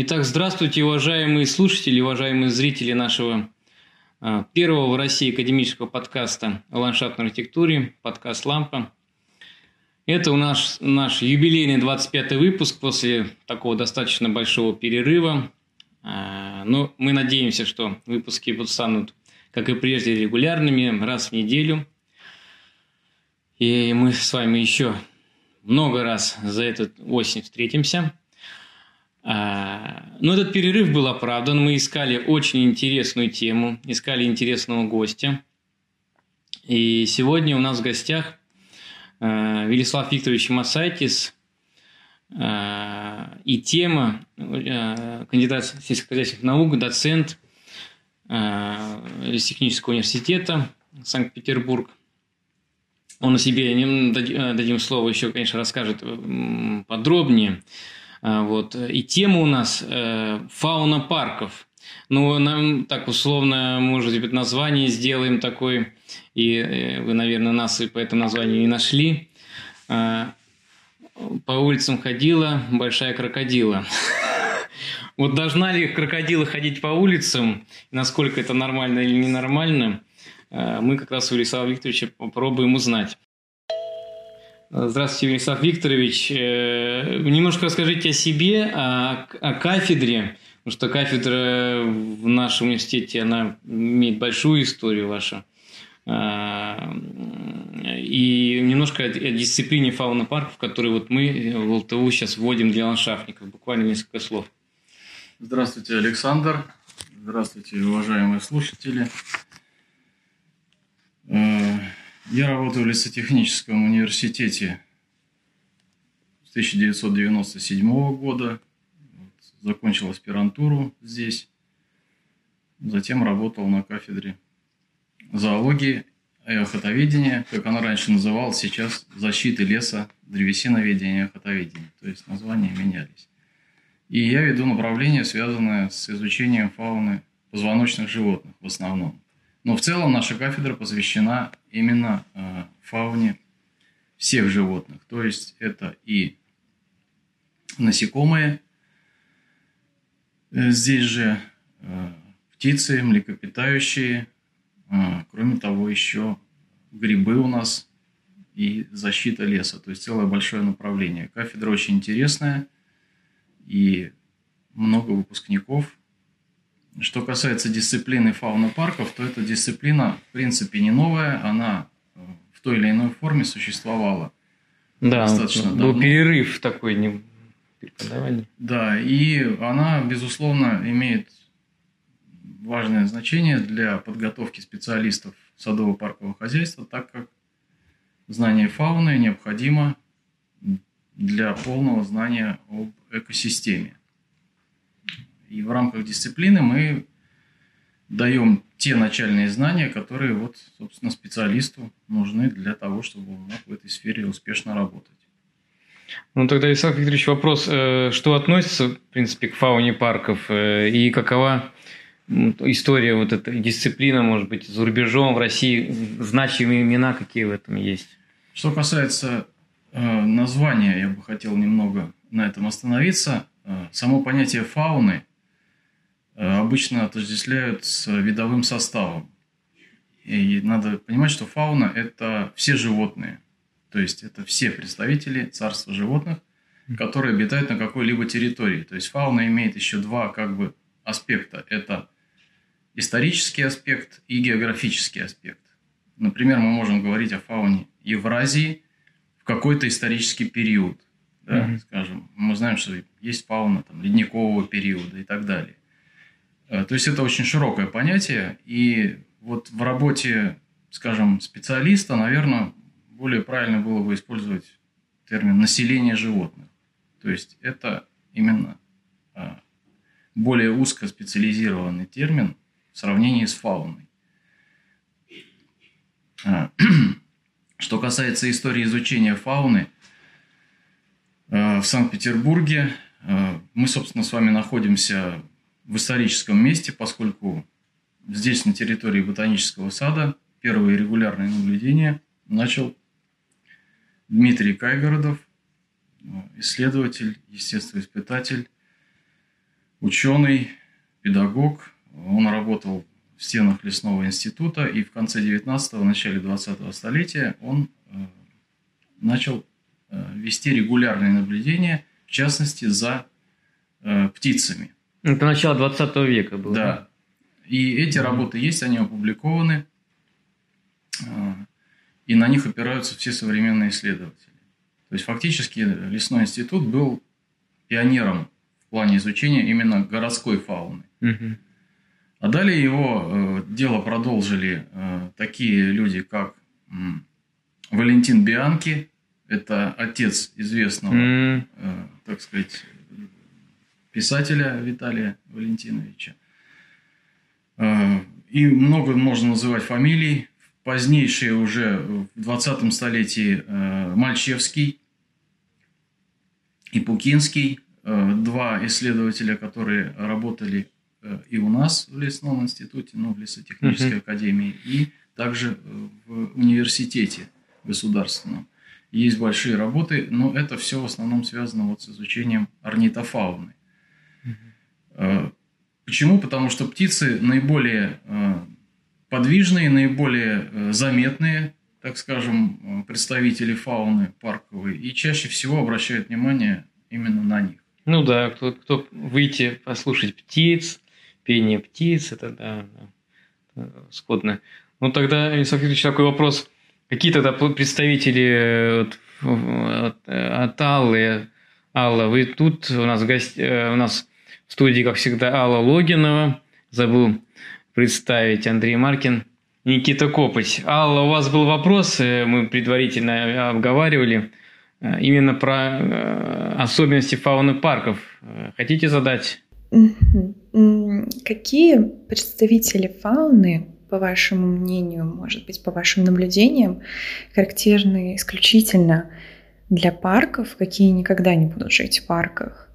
Итак, здравствуйте, уважаемые слушатели, уважаемые зрители нашего а, первого в России академического подкаста о ландшафтной архитектуре, подкаст «Лампа». Это у нас наш юбилейный 25-й выпуск после такого достаточно большого перерыва. А, но мы надеемся, что выпуски будут станут, как и прежде, регулярными, раз в неделю. И мы с вами еще много раз за эту осень встретимся – а, но этот перерыв был оправдан. Мы искали очень интересную тему, искали интересного гостя. И сегодня у нас в гостях а, Велислав Викторович Масайтис. А, и тема кандидат сельскохозяйственных наук, доцент из технического университета Санкт-Петербург. Он о себе, дадим слово, еще, конечно, расскажет подробнее. А, вот. И тема у нас э, фауна парков. Ну, нам так условно, может быть, название сделаем такой, и э, вы, наверное, нас и по этому названию и нашли. А, по улицам ходила большая крокодила. Вот должна ли крокодила ходить по улицам, насколько это нормально или ненормально, э, мы как раз у Вячеслава Викторовича попробуем узнать. Здравствуйте, Вячеслав Викторович. Э, немножко расскажите о себе, о, о кафедре, потому что кафедра в нашем университете, она имеет большую историю ваша. И немножко о, дисциплине фауна парка, в которой вот мы в ЛТУ сейчас вводим для ландшафтников. Буквально несколько слов. Здравствуйте, Александр. Здравствуйте, уважаемые слушатели. Э, я работаю в лесотехническом университете с 1997 года. Закончил аспирантуру здесь. Затем работал на кафедре зоологии и охотоведения, как она раньше называлась, сейчас защиты леса, древесиноведения и охотоведения. То есть названия менялись. И я веду направление, связанное с изучением фауны позвоночных животных в основном. Но в целом наша кафедра посвящена именно э, фауне всех животных. То есть это и насекомые, э, здесь же э, птицы, млекопитающие, кроме того еще грибы у нас и защита леса. То есть целое большое направление. Кафедра очень интересная и много выпускников что касается дисциплины фауны парков, то эта дисциплина, в принципе, не новая, она э, в той или иной форме существовала. Да, достаточно был давно. перерыв такой не преподавания. Да, и она, безусловно, имеет важное значение для подготовки специалистов садово-паркового хозяйства, так как знание фауны необходимо для полного знания об экосистеме. И в рамках дисциплины мы даем те начальные знания, которые вот, собственно, специалисту нужны для того, чтобы он мог в этой сфере успешно работать. Ну, тогда, Александр Викторович, вопрос, э, что относится, в принципе, к фауне парков э, и какова история вот эта дисциплина, может быть, за рубежом, в России, значимые имена какие в этом есть? Что касается э, названия, я бы хотел немного на этом остановиться. Само понятие фауны обычно отождествляют с видовым составом. И надо понимать, что фауна – это все животные. То есть, это все представители царства животных, которые обитают на какой-либо территории. То есть, фауна имеет еще два как бы аспекта. Это исторический аспект и географический аспект. Например, мы можем говорить о фауне Евразии в какой-то исторический период. Да, mm-hmm. Скажем, мы знаем, что есть фауна там, ледникового периода и так далее. Э, то есть это очень широкое понятие, и вот в работе, скажем, специалиста, наверное, более правильно было бы использовать термин население животных. То есть это именно э, более узкоспециализированный термин в сравнении с фауной. Э, что касается истории изучения фауны, в Санкт-Петербурге мы, собственно, с вами находимся в историческом месте, поскольку здесь, на территории ботанического сада, первые регулярные наблюдения начал Дмитрий Кайгородов. исследователь, естествоиспытатель, ученый, педагог. Он работал в стенах лесного института, и в конце 19-го, начале 20-го столетия он начал вести регулярные наблюдения, в частности, за птицами. Это начало 20 века было. Да. да? И эти работы есть, они опубликованы, и на них опираются все современные исследователи. То есть фактически лесной институт был пионером в плане изучения именно городской фауны. А далее его э, дело продолжили э, такие люди, как э, Валентин Бианки, это отец известного, mm. э, так сказать, писателя Виталия Валентиновича. Э, и много можно называть фамилий позднейшие уже в 20 столетии э, Мальчевский и Пукинский, э, два исследователя, которые работали и у нас в лесном институте, ну, в лесотехнической uh-huh. академии, и также в университете государственном. Есть большие работы, но это все в основном связано вот с изучением орнитофауны. Uh-huh. Почему? Потому что птицы наиболее подвижные, наиболее э, заметные, так скажем, э, представители фауны парковой, и чаще всего обращают внимание именно на них. Ну да, кто, кто выйти послушать птиц, пение птиц, это да, да сходно. Ну тогда, Александр такой вопрос. Какие тогда представители э, от, от, от Аллы, Алла, вы тут у нас, гость, у нас в студии, как всегда, Алла Логинова, забыл представить Андрей Маркин, Никита Копоть. Алла, у вас был вопрос, э, мы предварительно обговаривали, э, именно про э, особенности фауны парков. Хотите задать? Какие представители фауны, по вашему мнению, может быть, по вашим наблюдениям, характерны исключительно для парков, какие никогда не будут жить в парках?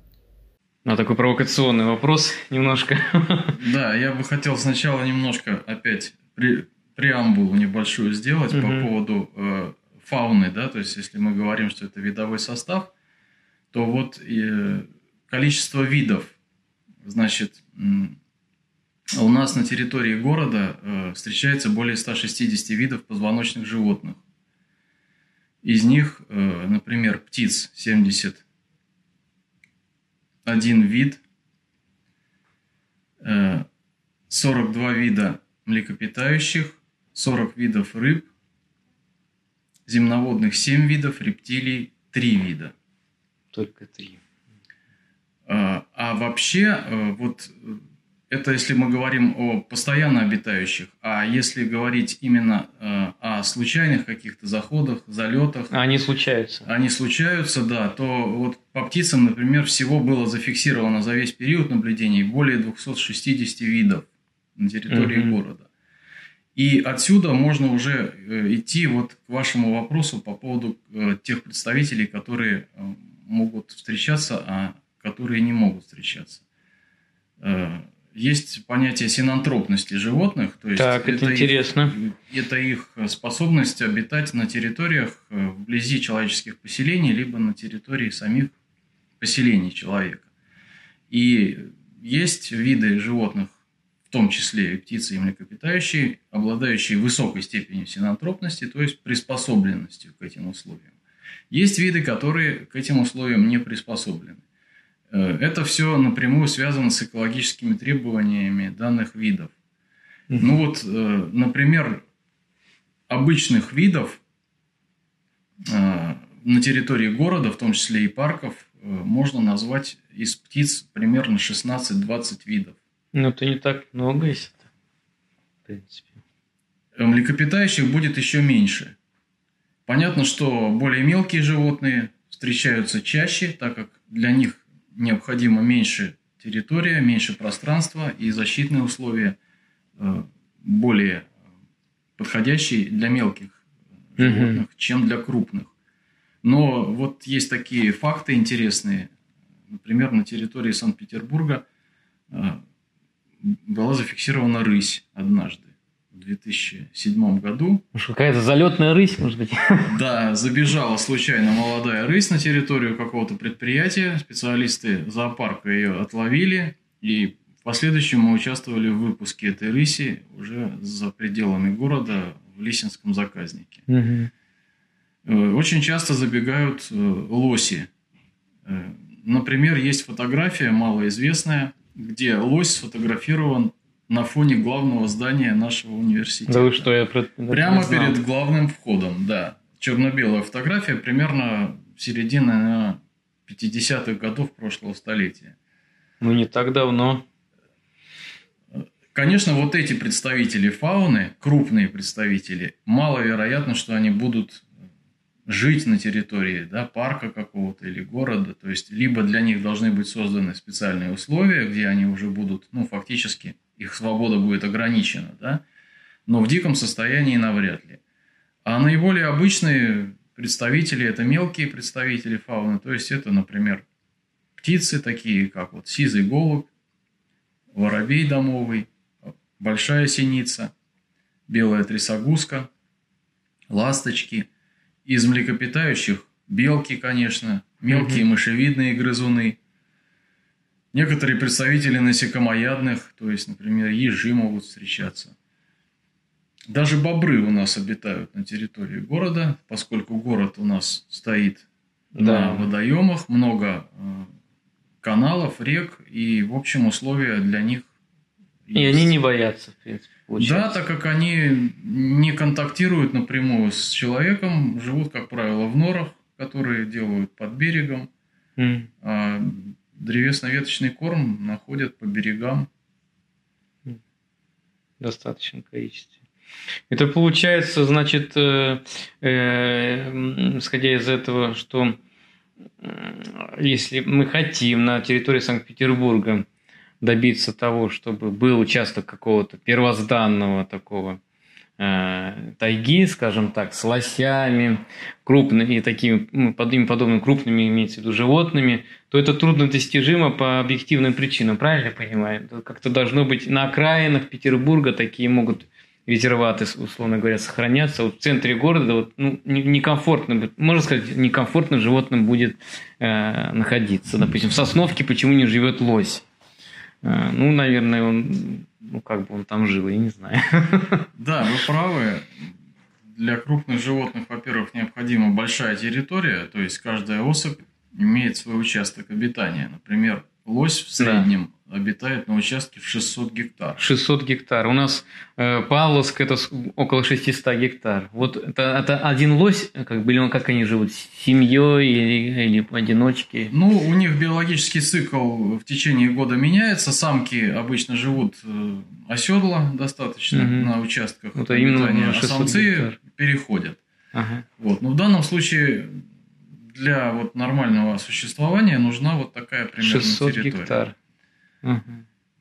Ну, такой провокационный вопрос немножко. Да, я бы хотел сначала немножко опять при, преамбулу небольшую сделать угу. по поводу э, фауны, да, то есть если мы говорим, что это видовой состав, то вот э, количество видов, значит, у нас на территории города э, встречается более 160 видов позвоночных животных. Из них, э, например, птиц 70 один вид, 42 э, вида млекопитающих, 40 видов рыб, земноводных 7 видов, рептилий 3 вида. Только 3. А, а вообще, э, вот это если мы говорим о постоянно обитающих, а если говорить именно э, о случайных каких-то заходах, залетах. Они случаются. Они случаются, да. То вот по птицам, например, всего было зафиксировано за весь период наблюдений более 260 видов на территории угу. города. И отсюда можно уже э, идти вот к вашему вопросу по поводу э, тех представителей, которые э, могут встречаться, а которые не могут встречаться есть понятие синантропности животных. То есть так, это, это интересно. Их, это их способность обитать на территориях э, вблизи человеческих поселений, либо на территории самих поселений человека. И есть виды животных, в том числе и птицы и млекопитающие, обладающие высокой степенью синантропности, то есть приспособленностью к этим условиям. Есть виды, которые к этим условиям не приспособлены. Э, это все напрямую связано с экологическими требованиями данных видов. Ну вот, э, например, обычных видов э, на территории города, в том числе и парков, можно назвать из птиц примерно 16-20 видов. Ну, это не так много, если это, в принципе. Млекопитающих будет еще меньше. Понятно, что более мелкие животные встречаются чаще, так как для них необходимо меньше территория, меньше пространства и защитные условия э, более подходящие для мелких животных, mm-hmm. чем для крупных. Но вот есть такие факты интересные. Например, на территории Санкт-Петербурга э, была зафиксирована рысь однажды. В 2007 году. Какая-то залетная рысь, может быть? Да, забежала случайно молодая рысь на территорию какого-то предприятия. Специалисты зоопарка ее отловили. И в последующем мы участвовали в выпуске этой рыси уже за пределами города в Лисинском заказнике. Угу. Очень часто забегают э, лоси. Э, например, есть фотография малоизвестная, где лось сфотографирован на фоне главного здания нашего университета. Да вы что, я про... Прямо перед главным входом, да. Черно-белая фотография примерно середины 50-х годов прошлого столетия. Ну, не так давно. Конечно, вот эти представители фауны, крупные представители, маловероятно, что они будут жить на территории да, парка какого-то или города. То есть, либо для них должны быть созданы специальные условия, где они уже будут, ну, фактически их свобода будет ограничена, да, но в диком состоянии навряд ли. А наиболее обычные представители – это мелкие представители фауны, то есть это, например, птицы такие, как вот сизый голубь, воробей домовый, большая синица, белая трясогузка, ласточки. Из млекопитающих – белки, конечно, мелкие мышевидные грызуны – Некоторые представители насекомоядных, то есть, например, ежи могут встречаться. Даже бобры у нас обитают на территории города, поскольку город у нас стоит да. на водоемах, много э, каналов, рек, и, в общем, условия для них и есть. они не боятся, в принципе. Получается. Да, так как они не контактируют напрямую с человеком, живут, как правило, в норах, которые делают под берегом. Mm. Древесно-веточный корм находят по берегам. В достаточном количестве. Это получается, значит, э, э, исходя из этого, что если мы хотим на территории Санкт-Петербурга добиться того, чтобы был участок какого-то первозданного такого тайги, скажем так, с лосями, крупными и такими ну, им подобными крупными, имеется в виду, животными, то это трудно достижимо по объективным причинам, правильно я понимаю? Как-то должно быть на окраинах Петербурга такие могут резерваты, условно говоря, сохраняться. Вот в центре города вот, ну, некомфортно, можно сказать, некомфортно животным будет э, находиться. Допустим, в Сосновке почему не живет лось? Э, ну, наверное, он ну, как бы он там жил, я не знаю. Да, вы правы. Для крупных животных, во-первых, необходима большая территория, то есть каждая особь имеет свой участок обитания. Например, лось в среднем обитает на участке в 600 гектар. 600 гектар. У нас э, Павловск это около 600 гектар. Вот это, это один лось, как бы, или он как они живут, с семьей или, или одиночки? Ну, у них биологический цикл в течение года меняется. Самки обычно живут э, оседло достаточно угу. на участках вот обитания, а самцы гектар. переходят. Ага. Вот. Но в данном случае для вот нормального существования нужна вот такая примерно 600 территория. гектар.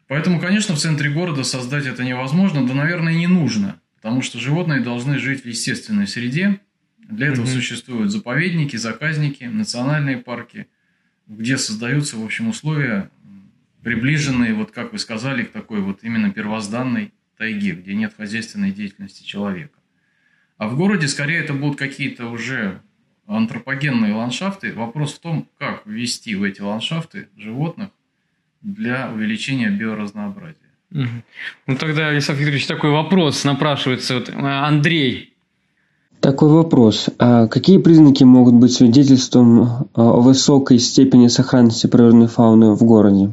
Поэтому, конечно, в центре города создать это невозможно, да, наверное, не нужно, потому что животные должны жить в естественной среде. Для этого угу. существуют заповедники, заказники, национальные парки, где создаются, в общем, условия, приближенные, вот как вы сказали, к такой вот именно первозданной тайге, где нет хозяйственной деятельности человека. А в городе, скорее, это будут какие-то уже антропогенные ландшафты. Вопрос в том, как ввести в эти ландшафты животных, для увеличения биоразнообразия. Угу. Ну тогда, Александр Викторович, такой вопрос напрашивается. Вот, э, Андрей. Такой вопрос. А какие признаки могут быть свидетельством о высокой степени сохранности природной фауны в городе?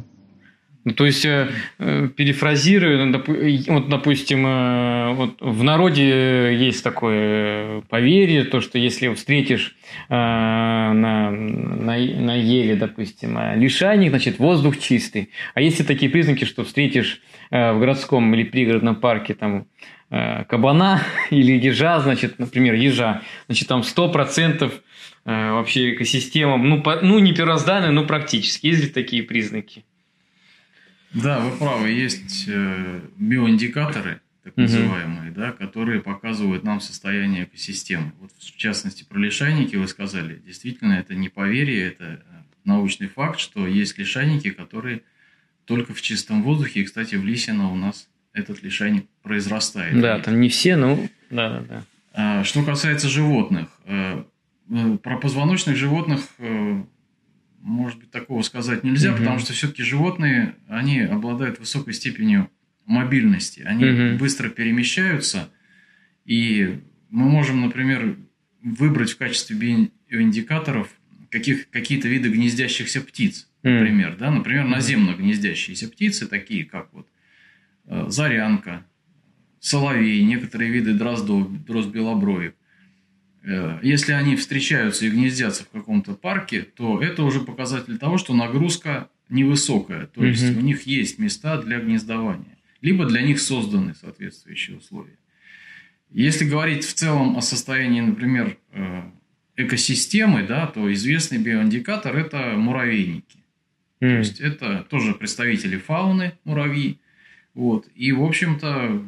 Ну, то есть, э, э перефразируя, ну, вот, допустим, э, вот в народе есть такое поверье, то, что если встретишь э, на, на, на еле, допустим, э, лишайник, значит, воздух чистый. А есть и такие признаки, что встретишь э, в городском или пригородном парке там э, кабана или ежа, значит, например, ежа, значит, там 100% э, вообще экосистема, ну, по, ну, не первозданная, но практически. Есть ли такие признаки? Да, вы правы, есть э, биоиндикаторы, так называемые, угу. да, которые показывают нам состояние экосистемы. Вот в частности, про лишайники вы сказали. Действительно, это не поверье, это э, научный факт, что есть лишайники, которые только в чистом воздухе, и, кстати, в Лисино у нас этот лишай произрастает. Да, там не все, но да, да, да. А, что касается животных, э, про позвоночных животных, может быть, такого сказать нельзя, угу. потому что все-таки животные, они обладают высокой степенью мобильности, они угу. быстро перемещаются, и мы можем, например, выбрать в качестве биоиндикаторов каких, какие-то виды гнездящихся птиц, например, mm. да, например, наземно гнездящиеся птицы, такие как вот зарянка, соловей, некоторые виды дроздов, дрозд белоброек. Э, если они встречаются и гнездятся в каком-то парке, то это уже показатель того, что нагрузка невысокая. То есть угу. у них есть места для гнездования. Либо для них созданы соответствующие условия. Если говорить в целом о состоянии, например, э, экосистемы, да, то известный биоиндикатор – это муравейники. Mm. То есть это тоже представители фауны муравьи. Вот. И, в общем-то,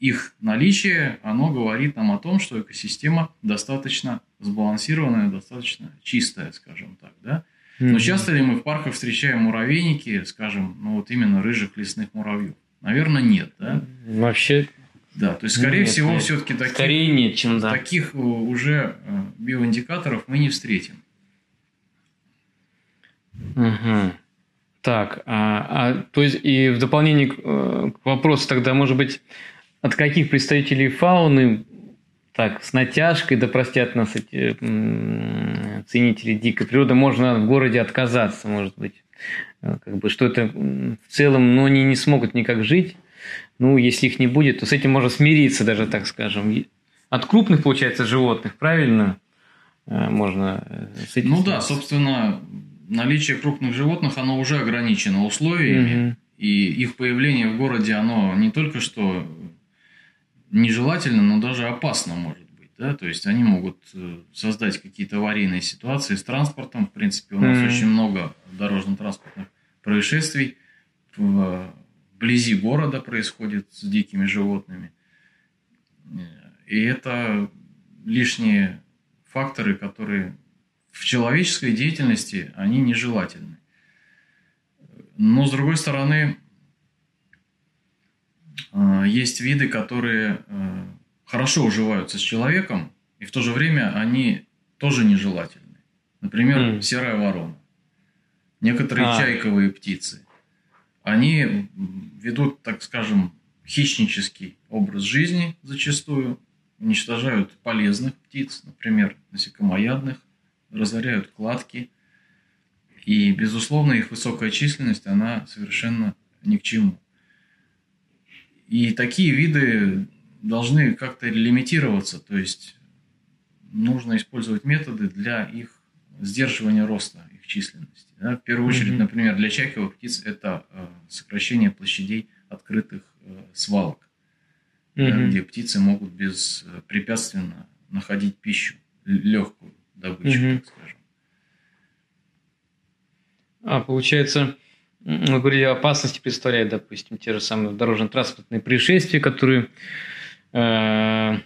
их наличие, оно говорит нам о том, что экосистема достаточно сбалансированная, достаточно чистая, скажем так, да. Но часто ли мы в парках встречаем муравейники, скажем, ну вот именно рыжих лесных муравьев? Наверное, нет, да? Вообще. Да, то есть, скорее нет, всего, нет. все-таки таких, скорее нет, чем да. таких э, уже э, биоиндикаторов мы не встретим. Угу. Так, а, а то есть и в дополнение к, э, к вопросу тогда, может быть, от каких представителей фауны, так, с натяжкой, да простят нас эти ценители дикой природы, можно в городе отказаться, может быть. Э, как бы, что это в целом, но они не смогут никак жить. Ну, если их не будет, то с этим можно смириться даже, так скажем. От крупных, получается, животных, правильно? Э, можно э, с этим Ну да, собственно, наличие крупных животных, оно уже ограничено условиями. Угу. И их появление в городе, оно не только что нежелательно, но даже опасно может быть. Да? То есть они могут э, создать какие-то аварийные ситуации с транспортом. В принципе, у нас mm-hmm. очень много дорожно-транспортных происшествий вблизи города происходит с дикими животными. И это лишние факторы, которые в человеческой деятельности, они нежелательны. Но, с другой стороны, есть виды, которые э, хорошо уживаются с человеком, и в то же время они тоже нежелательны. Например, mm. серая ворона. Некоторые а. чайковые птицы. Они ведут, так скажем, хищнический образ жизни зачастую, уничтожают полезных птиц, например, насекомоядных, разоряют кладки. И, безусловно, их высокая численность, она совершенно ни к чему. И такие виды должны как-то лимитироваться, то есть нужно использовать методы для их сдерживания роста, их численности. Да? В первую очередь, mm-hmm. например, для чайковых птиц это э, сокращение площадей открытых э, свалок, mm-hmm. да, где птицы могут беспрепятственно находить пищу, легкую добычу, mm-hmm. так скажем. А получается, мы говорили, опасности представляют, допустим, те же самые дорожно-транспортные происшествия, которые э,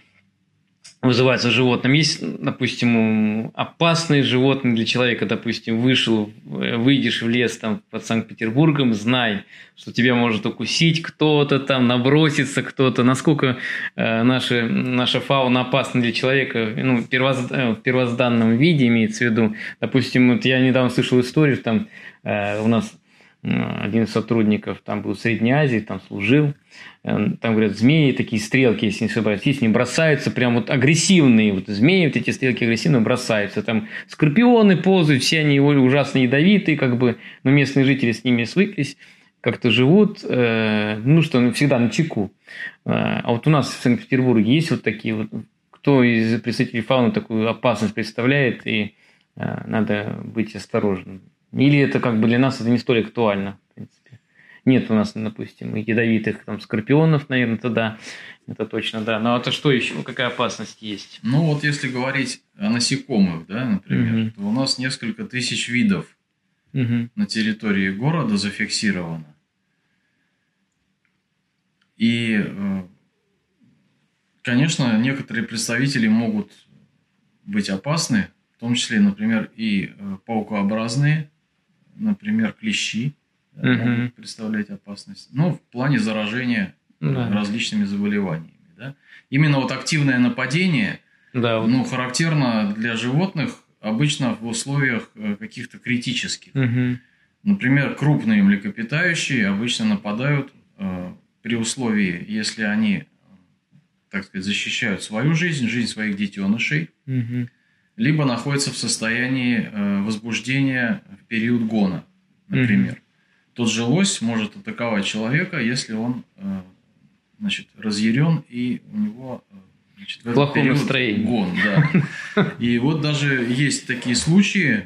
вызываются животным. Есть, допустим, опасные животные для человека, допустим, вышел, выйдешь в лес там под Санкт-Петербургом, знай, что тебя может укусить кто-то там, наброситься кто-то. Насколько э, наша, наша фауна опасна для человека, ну, первоз, э, в первозданном виде имеется в виду. Допустим, вот я недавно слышал историю, там э, у нас один из сотрудников там был в Средней Азии, там служил. Э, там, говорят, змеи, такие стрелки, если не ошибаюсь, есть, не бросаются, прям вот агрессивные. Вот змеи, вот эти стрелки агрессивно бросаются. Там скорпионы ползают, все они ужасно ядовитые, как бы, но местные жители с ними свыклись, как-то живут, э, ну, что всегда на чеку. Э, а вот у нас в Санкт-Петербурге есть вот такие вот, кто из представителей фауны такую опасность представляет, и надо быть осторожным. Или это как бы для нас это не столь актуально, в принципе. Нет у нас, допустим, ядовитых там скорпионов, наверное, тогда это точно, да. Но это что еще? Какая опасность есть? Ну вот если говорить о насекомых, да, например, угу. то у нас несколько тысяч видов угу. на территории города зафиксировано. И, э, конечно, некоторые представители могут быть опасны, в том числе, например, и э, паукообразные например, клещи угу. могут представлять опасность. Но в плане заражения да. различными заболеваниями. Да? Именно вот активное нападение да, вот. ну, характерно для животных обычно в условиях э, каких-то критических. Угу. Например, крупные млекопитающие обычно нападают э, при условии, если они, так сказать, защищают свою жизнь, жизнь своих детенышей, угу. Либо находятся в состоянии э, возбуждения в период гона, например. Угу. Тот же лось может атаковать человека, если он э, значит, разъярен и у него э, значит, в этот Плохое период настроение. гон. Да. И вот даже есть такие случаи,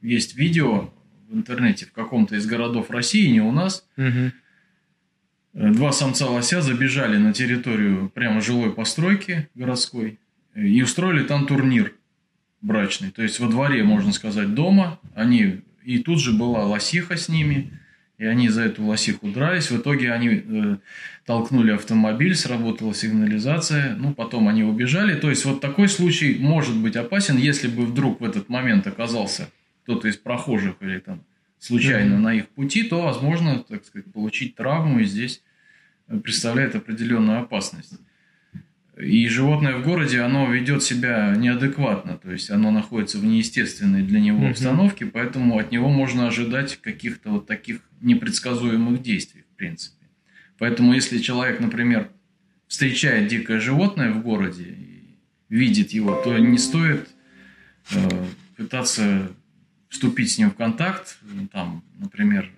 есть видео в интернете в каком-то из городов России, не у нас. Угу. Два самца лося забежали на территорию прямо жилой постройки городской и устроили там турнир брачный. То есть во дворе, можно сказать, дома. Они и тут же была лосиха с ними. И они за эту лосиху дрались. В итоге они э, толкнули автомобиль, сработала сигнализация. Ну, потом они убежали. То есть, вот такой случай может быть опасен, если бы вдруг в этот момент оказался кто-то из прохожих или там случайно mm-hmm. на их пути, то возможно, так сказать, получить травму и здесь э, представляет определенную опасность. И животное в городе, оно ведет себя неадекватно, то есть оно находится в неестественной для него обстановке, поэтому от него можно ожидать каких-то вот таких непредсказуемых действий, в принципе. Поэтому если человек, например, встречает дикое животное в городе и видит его, то не стоит э, пытаться вступить с ним в контакт, ну, там, например,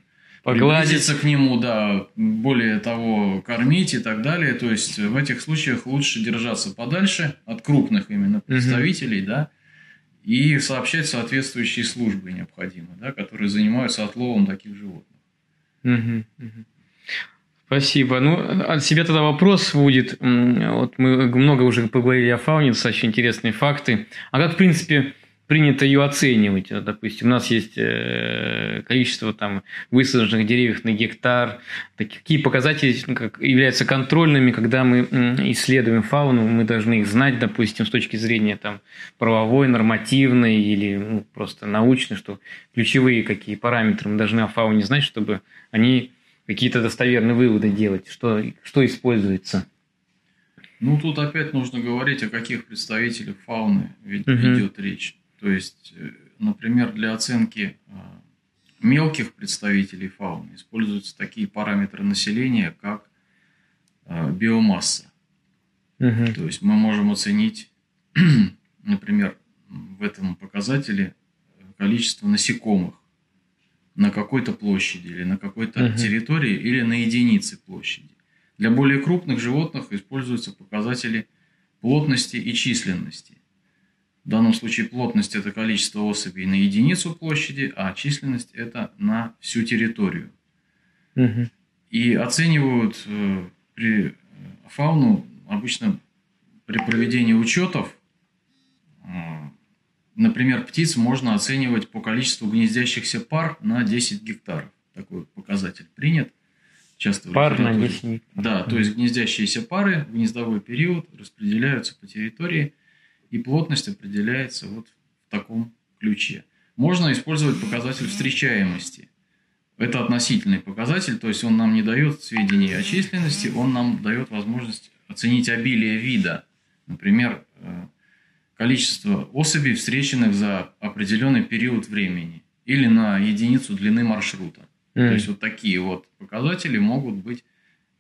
приблизиться к нему, да, более того, кормить и так далее. То есть в этих случаях лучше держаться подальше от крупных именно представителей, угу. да, и сообщать соответствующие службы необходимо, да, которые занимаются отловом таких животных. Угу, угу. Спасибо. Ну, от себя тогда вопрос будет. Вот мы много уже поговорили о фауне, достаточно интересные факты. А как, в принципе, принято ее оценивать. Допустим, у нас есть э, количество там, высаженных деревьев на гектар. Какие показатели ну, как, являются контрольными, когда мы исследуем фауну, мы должны их знать, допустим, с точки зрения там, правовой, нормативной или ну, просто научной, что ключевые какие параметры мы должны о фауне знать, чтобы они какие-то достоверные выводы делать, что, что используется. Ну, тут опять нужно говорить, о каких представителях фауны ведь угу. идет речь. То есть, э, например, для оценки э, мелких представителей фауны используются такие параметры населения, как э, биомасса. Угу. То есть мы можем оценить, например, в этом показателе количество насекомых на какой-то площади или на какой-то угу. территории или на единице площади. Для более крупных животных используются показатели плотности и численности. В данном случае плотность – это количество особей на единицу площади, а численность – это на всю территорию. Угу. И оценивают э, при э, фауну обычно при проведении учетов, э, например, птиц можно оценивать по количеству гнездящихся пар на 10 гектаров. Такой показатель принят. Часто пар на 10 Да, то есть гнездящиеся пары в гнездовой период распределяются по территории – и плотность определяется вот в таком ключе. Можно использовать показатель встречаемости. Это относительный показатель, то есть он нам не дает сведений о численности, он нам дает возможность оценить обилие вида. Например, э, количество особей, встреченных за определенный период времени или на единицу длины маршрута. Mm. То есть вот такие вот показатели могут быть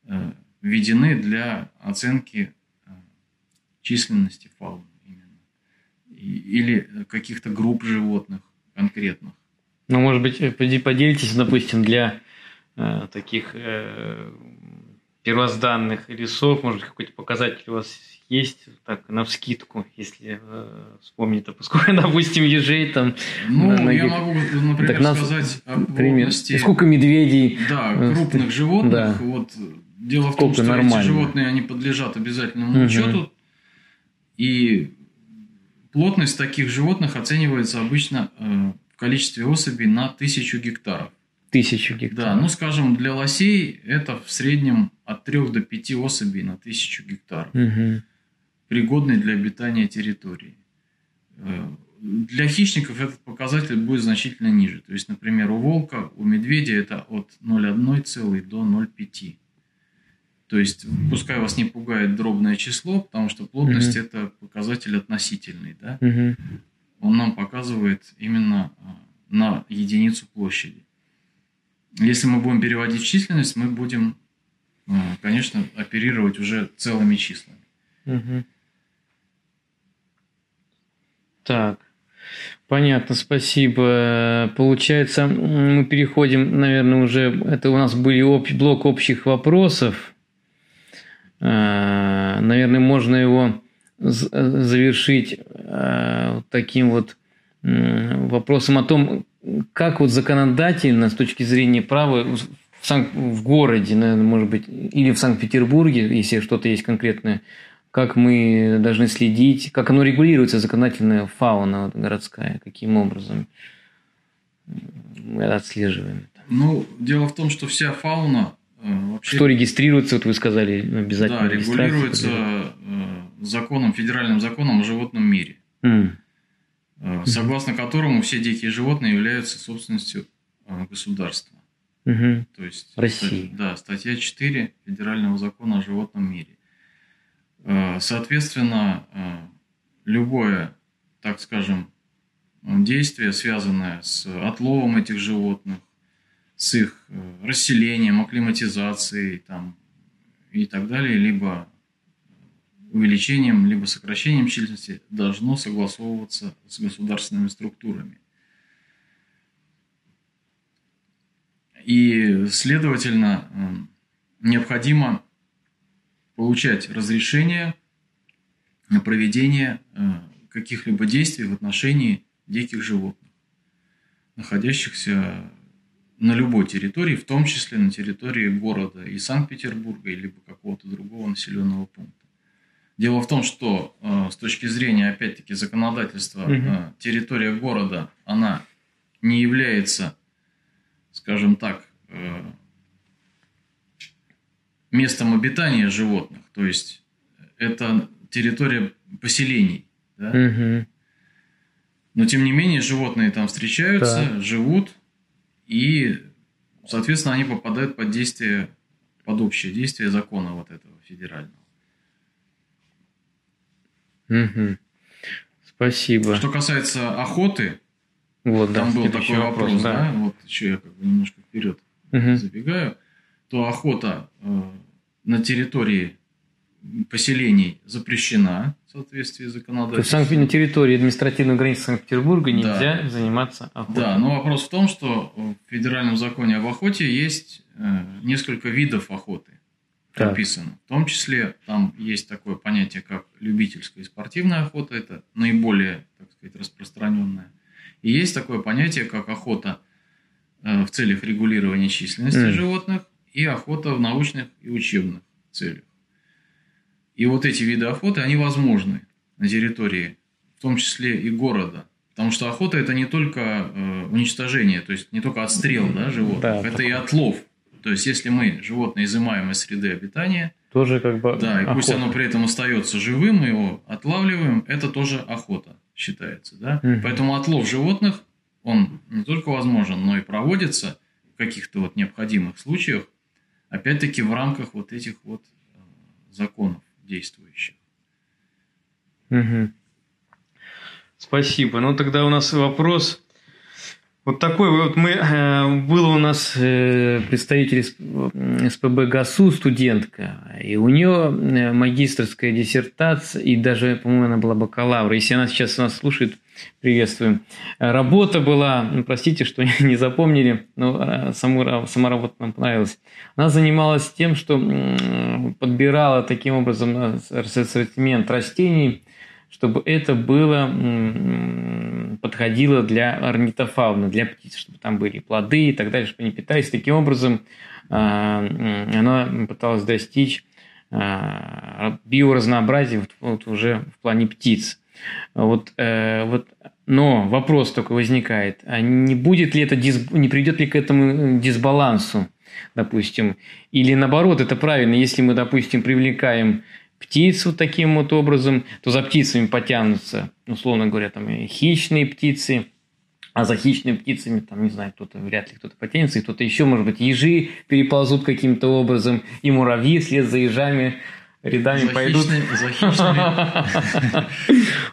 э, введены для оценки э, численности фауны или каких-то групп животных конкретных. Ну, может быть, э, поделитесь, допустим, для э, таких э, первозданных лесов, может быть, какой-то показатель у вас есть, так, на вскидку, если э, вспомнить, поскольку, допустим, ежей там... Ну, на, я могу, например, так, нас, сказать о плотности... Сколько медведей... Да, э, крупных животных. Да. Вот, дело в том, что нормально. эти животные, они подлежат обязательному угу. учету, и Плотность таких животных оценивается обычно э, в количестве особей на тысячу гектаров. Тысячу гектаров. Да, ну скажем, для лосей это в среднем от 3 до 5 особей на тысячу гектаров. Угу. Пригодной для обитания территории. Э, для хищников этот показатель будет значительно ниже. То есть, например, у волка, у медведя это от 0,1 до 0,5. То есть, пускай вас не пугает дробное число, потому что плотность mm-hmm. это показатель относительный, да? Mm-hmm. Он нам показывает именно а, на единицу площади. Если мы будем переводить в численность, мы будем, а, конечно, оперировать уже целыми числами. Mm-hmm. Так. Понятно, спасибо. Получается, мы переходим, наверное, уже... Это у нас были об, блок общих вопросов. А, наверное, можно его завершить а, таким вот вопросом о том, как вот законодательно с точки зрения права в, Сан- в городе, наверное, может быть, или в Санкт-Петербурге, если что-то есть конкретное, как мы должны следить, как оно регулируется, законодательная фауна городская, каким образом мы отслеживаем это. Ну, дело в том, что вся фауна э, вообще... Что регистрируется, вот вы сказали, обязательно Да, регулируется э, законом, федеральным законом о животном мире, mm. согласно которому все дикие животные являются собственностью государства. Mm-hmm. То есть, России. Да, статья 4 Федерального закона о животном мире. Э, соответственно, э, любое, так скажем, действие, связанное с отловом этих животных, с их э, расселением, акклиматизацией там, и так далее, либо увеличением, либо сокращением численности, должно согласовываться с государственными структурами. И, следовательно, необходимо получать разрешение на проведение э, каких-либо действий в отношении диких животных, находящихся на любой территории, в том числе на территории города и Санкт-Петербурга, либо какого-то другого населенного пункта. Дело в том, что э, с точки зрения, опять-таки, законодательства, угу. территория города, она не является, скажем так, местом обитания животных, то есть это территория поселений. Да? Угу. Но тем не менее животные там встречаются, да. живут, и, соответственно, они попадают под действие, под общее действие закона вот этого федерального. Угу. Спасибо. Что касается охоты, вот, там да, был такой вопрос, вопрос да. да, вот еще я как бы немножко вперед угу. забегаю, то охота э, на территории поселений запрещена соответствии с законодательством. То есть на территории административной границы Санкт-Петербурга нельзя да. заниматься охотой. Да, но вопрос в том, что в Федеральном законе об охоте есть э, несколько видов охоты прописано. Так. В том числе там есть такое понятие, как любительская и спортивная охота. Это наиболее, так сказать, распространенная. И есть такое понятие, как охота э, в целях регулирования численности mm. животных и охота в научных и учебных целях. И вот эти виды охоты, они возможны на территории, в том числе и города. Потому что охота это не только э, уничтожение, то есть не только отстрел да, животных, да, это такой. и отлов. То есть если мы животное изымаем из среды обитания, тоже как бы да, и охота. пусть оно при этом остается живым, мы его отлавливаем, это тоже охота считается, да. Угу. Поэтому отлов животных он не только возможен, но и проводится в каких-то вот необходимых случаях опять-таки в рамках вот этих вот э, законов действующих. Угу. Спасибо. Ну тогда у нас вопрос вот такой вот мы э, было у нас э, представитель СПБ ГАСУ студентка, и у нее магистрская диссертация, и даже, по-моему, она была бакалавр. Если она сейчас нас слушает, приветствуем. Работа была, ну, простите, что не запомнили, но саму, сама работа нам понравилась. Она занималась тем, что подбирала таким образом ассортимент растений – чтобы это было, подходило для орнитофауны, для птиц, чтобы там были плоды и так далее, чтобы они питались. Таким образом, она пыталась достичь биоразнообразия вот уже в плане птиц. Вот, э, вот, но вопрос только возникает, а не будет ли это, не приведет ли к этому дисбалансу, допустим, или наоборот, это правильно, если мы, допустим, привлекаем птиц вот таким вот образом, то за птицами потянутся, условно говоря, там хищные птицы, А за хищными птицами, там, не знаю, кто-то, вряд ли кто-то потянется, и кто-то еще, может быть, ежи переползут каким-то образом, и муравьи вслед за ежами рядами За пойдут.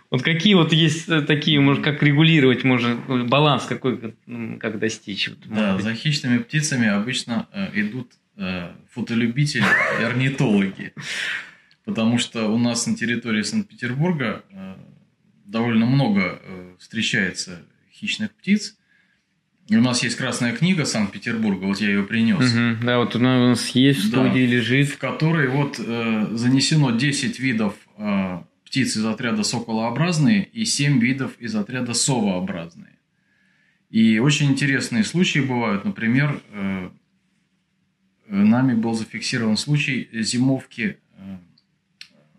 Вот какие вот есть такие, может, как регулировать, может, баланс какой, как достичь? Вот, может Да, за хищными птицами обычно э, идут э, фотолюбители и орнитологи. Потому что у нас на территории Санкт-Петербурга э, довольно много э, встречается хищных птиц. У нас есть красная книга Санкт-Петербурга, вот я ее принес, Мгм. Да, вот у нас есть в Да. студии лежит. в которой вот э, занесено 10 видов э, птиц из отряда соколообразные и 7 видов из отряда совообразные. И очень интересные случаи бывают. Например, э, э, нами был зафиксирован случай зимовки э,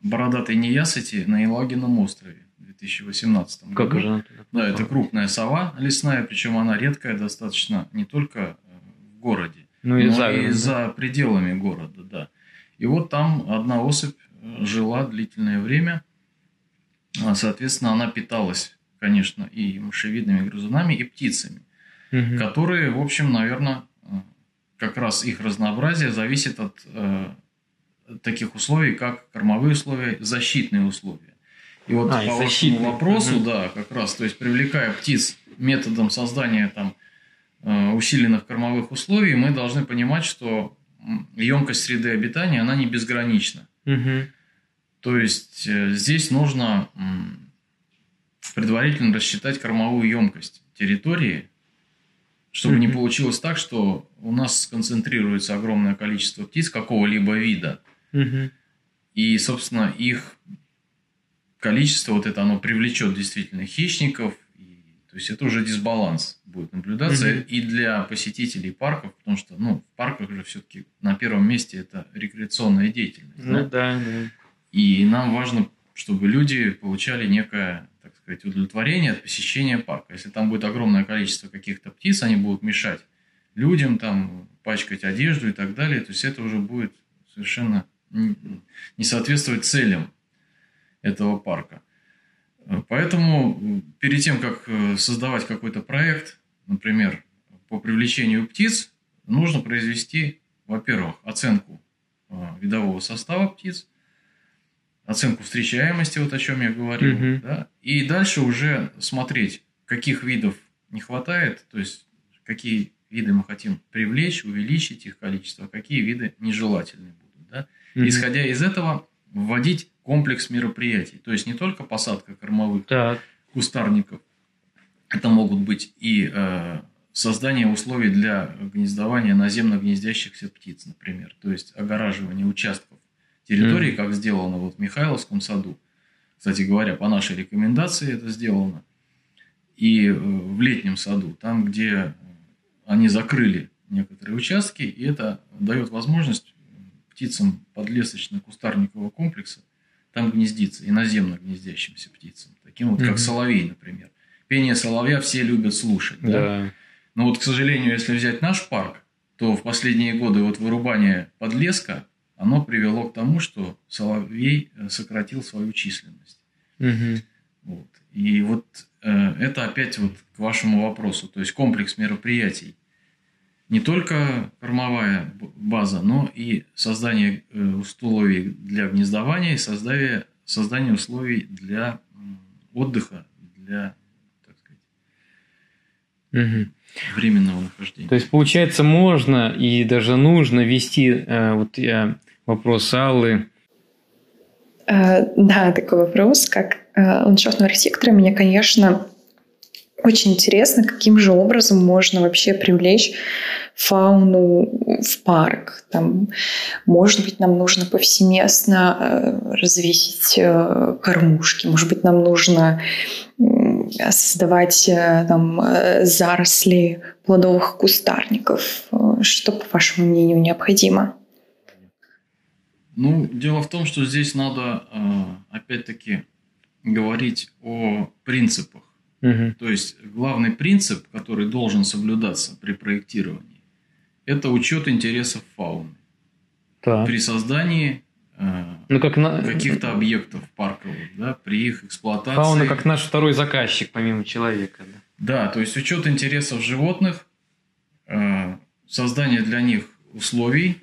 бородатой неясыти на Елагином острове 2018 году. Как же Да, это крупная сова лесная, причем она редкая достаточно не только э, в городе, Ну и но за и да. за пределами города, да. И вот там одна особь э, жила длительное время. А, Соответственно, она питалась, конечно, и мышевидными грызунами, и птицами, Мгм. которые, в общем, наверное, как раз их разнообразие зависит от э, таких условий, как кормовые условия, защитные условия. И вот А, и по вашему защитные. вопросу, Мгм. да, как раз, то есть привлекая птиц методом создания там э, усиленных кормовых условий, мы должны понимать, что емкость среды обитания, она не безгранична. Мгм. То есть э, здесь нужно предварительно рассчитать кормовую емкость территории, чтобы не Мгм. получилось так, что у нас сконцентрируется огромное количество птиц какого-либо вида, Мгм. и, собственно, их количество, вот это оно привлечет действительно хищников, и, то есть это уже дисбаланс будет наблюдаться Мгм. и для посетителей парков, потому что, ну, в парках же все-таки на первом месте это рекреационная деятельность. Ну да? да, да. И нам важно, чтобы люди получали некое, так сказать, удовлетворение от посещения парка. Если там будет огромное количество каких-то птиц, они будут мешать людям, там, пачкать одежду и так далее, то есть это уже будет совершенно не соответствовать целям этого парка. Поэтому перед тем, как э, создавать какой-то проект, например, по привлечению птиц, нужно произвести, во-первых, оценку э, видового состава птиц, оценку встречаемости, вот о чем я говорил, Мгм. да, и дальше уже смотреть, каких видов не хватает, то есть какие виды мы хотим привлечь, увеличить их количество, а какие виды нежелательны будут. Да? Мгм. Исходя из этого, вводить комплекс мероприятий. То есть не только посадка кормовых Так. кустарников, это могут быть и э, создание условий для гнездования наземно гнездящихся птиц, например. То есть огораживание участков территории, Мгм. как сделано вот в Михайловском саду. Кстати говоря, по нашей рекомендации это сделано. И э, в летнем саду, там, где они закрыли некоторые участки, и это дает возможность птицам подлесочно-кустарникового комплекса там гнездиться, и наземно гнездящимся птицам, таким вот, как Мгм. соловей, например. Пение соловья все любят слушать. Да? Да. Но вот, к сожалению, если взять наш парк, то в последние годы вот вырубание подлеска, оно привело к тому, что соловей э, сократил свою численность. Мгм. Вот. И вот э, это опять вот к вашему вопросу, то есть комплекс мероприятий. Не только кормовая база, но и создание э, условий для гнездования и создание, создание условий для отдыха, для, так сказать, Мгм. временного нахождения. То есть, получается, можно и даже нужно вести, э, вот я вопрос Аллы, Э, Да, такой вопрос, как ландшафтного архитектора, мне, конечно, очень интересно, каким же образом можно вообще привлечь фауну в парк. Там, может быть, нам нужно повсеместно э, развесить э, кормушки, может быть, нам нужно создавать э, там, заросли плодовых кустарников. Что, по вашему мнению, необходимо? Ну, дело в том, что здесь надо, опять-таки, говорить о принципах. Мгм. То есть главный принцип, который должен соблюдаться при проектировании, это учет интересов фауны Так. при создании э, Ну, как на... каких-то объектов парковых, да, при их эксплуатации. Фауна как наш второй заказчик, помимо человека. Да. Да, то есть учет интересов животных, э, создание для них условий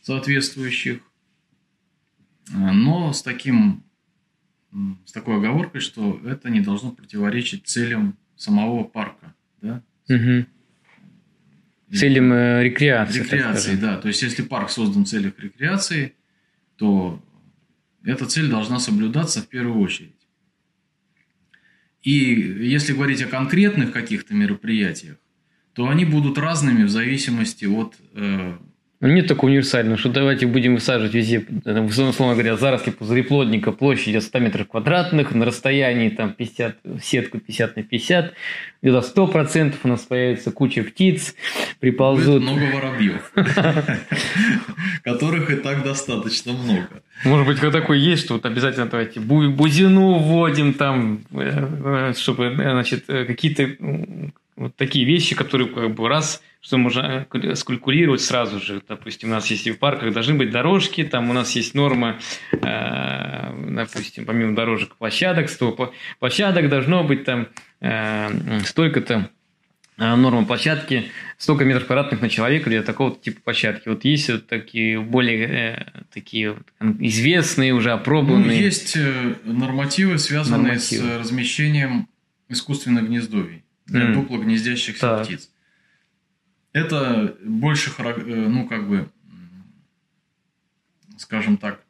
соответствующих, э, но с таким с такой оговоркой, что это не должно противоречить целям самого парка, да? Угу. Целям э, рекреации. Рекреации, да. То есть, если парк создан в целях рекреации, то эта цель должна соблюдаться в первую очередь. И если говорить о конкретных каких-то мероприятиях, то они будут разными в зависимости от э, нет такого универсального, что давайте будем высаживать везде, условно говоря, заросли пузыреплодника площадью 100 метров квадратных на расстоянии там 50, сетку 50 на 50, и до 100% у нас появится куча птиц, приползут. Будет много воробьев, которых и так достаточно много. Может быть, как такой есть, что вот обязательно давайте бузину вводим там, э, э, чтобы, э, значит, какие-то вот такие вещи, которые как бы раз что можно э, скалькулировать сразу же. Допустим, у нас есть в парках должны быть дорожки, там у нас есть норма, э, допустим, помимо дорожек площадок, 100 площадок должно быть там э, столько-то норма площадки, столько метров квадратных на человека для такого типа площадки. Вот есть вот такие более такие известные, уже опробованные. Ну, есть нормативы, связанные нормативы. с размещением искусственных гнездовий для mm. дупло гнездящихся так. птиц. Это больше, э, ну, как бы, скажем так,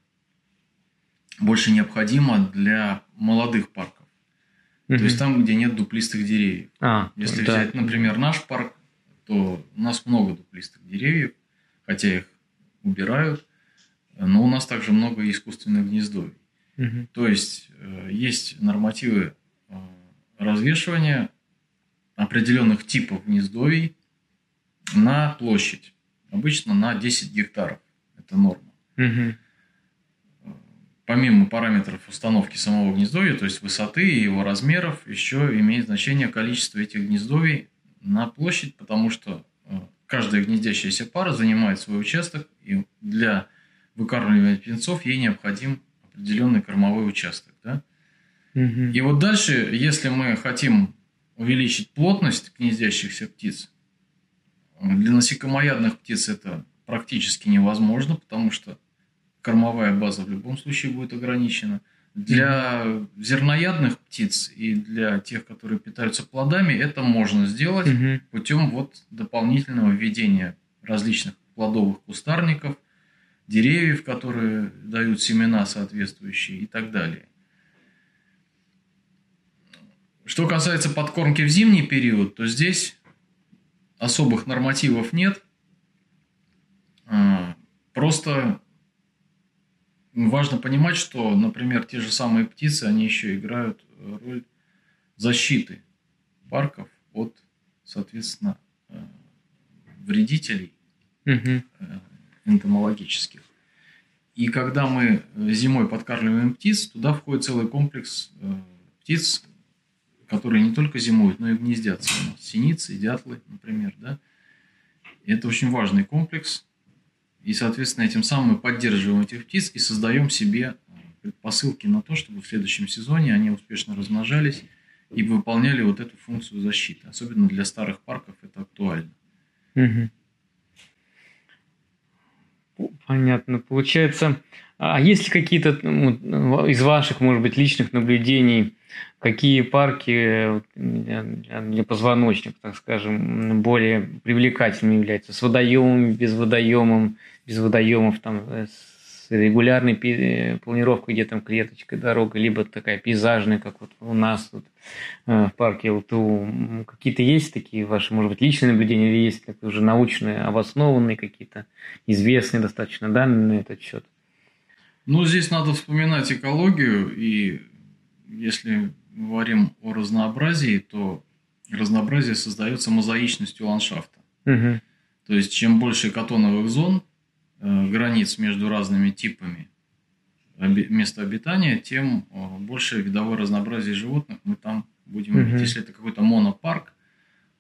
больше необходимо для молодых парков. mm То есть там, где нет дуплистых деревьев. А, Если да. взять, например, наш парк, то у нас много дуплистых деревьев, хотя их убирают, но у нас также много искусственных гнездовий. mm То есть э, есть нормативы э, развешивания определенных типов гнездовий на площадь. Обычно на 10 гектаров. Это норма. Угу. Помимо параметров установки самого гнездовья, то есть высоты и его размеров, еще имеет значение количество этих гнездовий на площадь, потому что э, каждая гнездящаяся пара занимает свой участок, и для выкармливания птенцов ей необходим определенный кормовой участок. Да? Угу. И вот дальше, если мы хотим увеличить плотность гнездящихся птиц, для насекомоядных птиц это практически невозможно, потому что кормовая база в любом случае будет ограничена. Для mm-hmm. зерноядных птиц и для тех, которые питаются плодами, это можно сделать mm-hmm. путем вот дополнительного введения различных плодовых кустарников, деревьев, которые дают семена соответствующие и так далее. Что касается подкормки в зимний период, то здесь особых нормативов нет. А, просто важно понимать, что, например, те же самые птицы, они еще играют роль защиты парков от, соответственно, э, вредителей угу. энтомологических. И когда мы зимой подкармливаем птиц, туда входит целый комплекс э, птиц, которые не только зимуют, но и гнездятся у нас. Синицы, дятлы, например, да. Это очень важный комплекс. И, соответственно, этим самым мы поддерживаем этих птиц и создаем себе предпосылки на то, чтобы в следующем сезоне они успешно размножались и выполняли вот эту функцию защиты. Особенно для старых парков это актуально. Угу. Понятно. Получается, а есть ли какие-то ну, из ваших, может быть, личных наблюдений какие парки для позвоночника, так скажем, более привлекательными являются? С водоемами, без водоемом, без водоемов, там, э, с регулярной э, планировкой, где там клеточка дорога, либо такая пейзажная, как вот у нас тут э, в парке ЛТУ. Какие-то есть такие ваши, может быть, личные наблюдения, или есть как уже научные, обоснованные какие-то, известные достаточно данные на этот счет? Ну, здесь надо вспоминать экологию, и если говорим о разнообразии, то разнообразие создается мозаичностью ландшафта. Угу. То есть, чем больше катоновых зон, э, границ между разными типами места обитания, тем э, больше видовое разнообразие животных мы там будем угу. видеть. Если это какой-то монопарк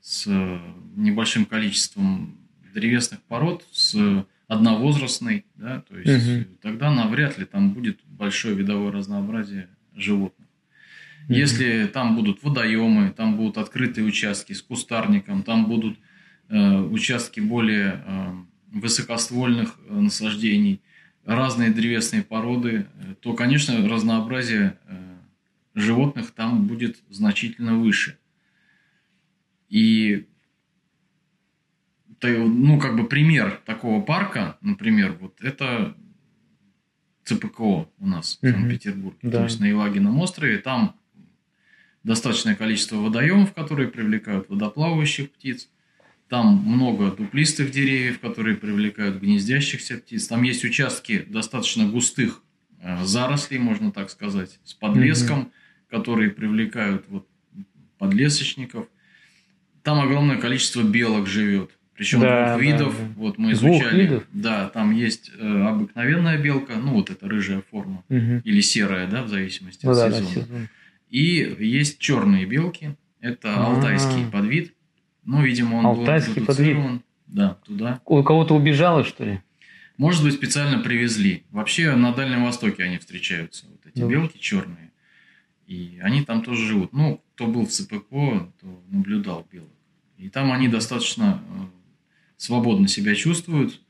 с э, небольшим количеством древесных пород, с одновозрастной, да, то есть угу. тогда навряд ли там будет большое видовое разнообразие животных. Mm-hmm. Если там будут водоемы, там будут открытые участки с кустарником, там будут э, участки более э, высокоствольных э, насаждений, разные древесные породы, э, то, конечно, разнообразие э, животных там будет значительно выше. И ну, как бы пример такого парка, например, вот это ЦПКО у нас в Санкт-Петербурге, да. то есть на Елагином острове, там достаточное количество водоемов, которые привлекают водоплавающих птиц. Там много дуплистых деревьев, которые привлекают гнездящихся птиц. Там есть участки достаточно густых э, зарослей, можно так сказать, с подлеском, угу. которые привлекают вот, подлесочников. Там огромное количество белок живет. Причем да, двух видов. Да, да. Вот мы изучали. Двух видов? Да, там есть э, обыкновенная белка, ну вот эта рыжая форма, угу. или серая, да, в зависимости ну, от да, сезона. Да, и есть черные белки. Это А-а-а. алтайский подвид. Ну, видимо, он алтайский был подвид. Да, туда. У кого-то убежало, что ли? Может быть, специально привезли. Вообще на Дальнем Востоке они встречаются, вот эти да. белки черные. И они там тоже живут. Ну, кто был в ЦПКО, то наблюдал белок. И там они достаточно э, свободно себя чувствуют,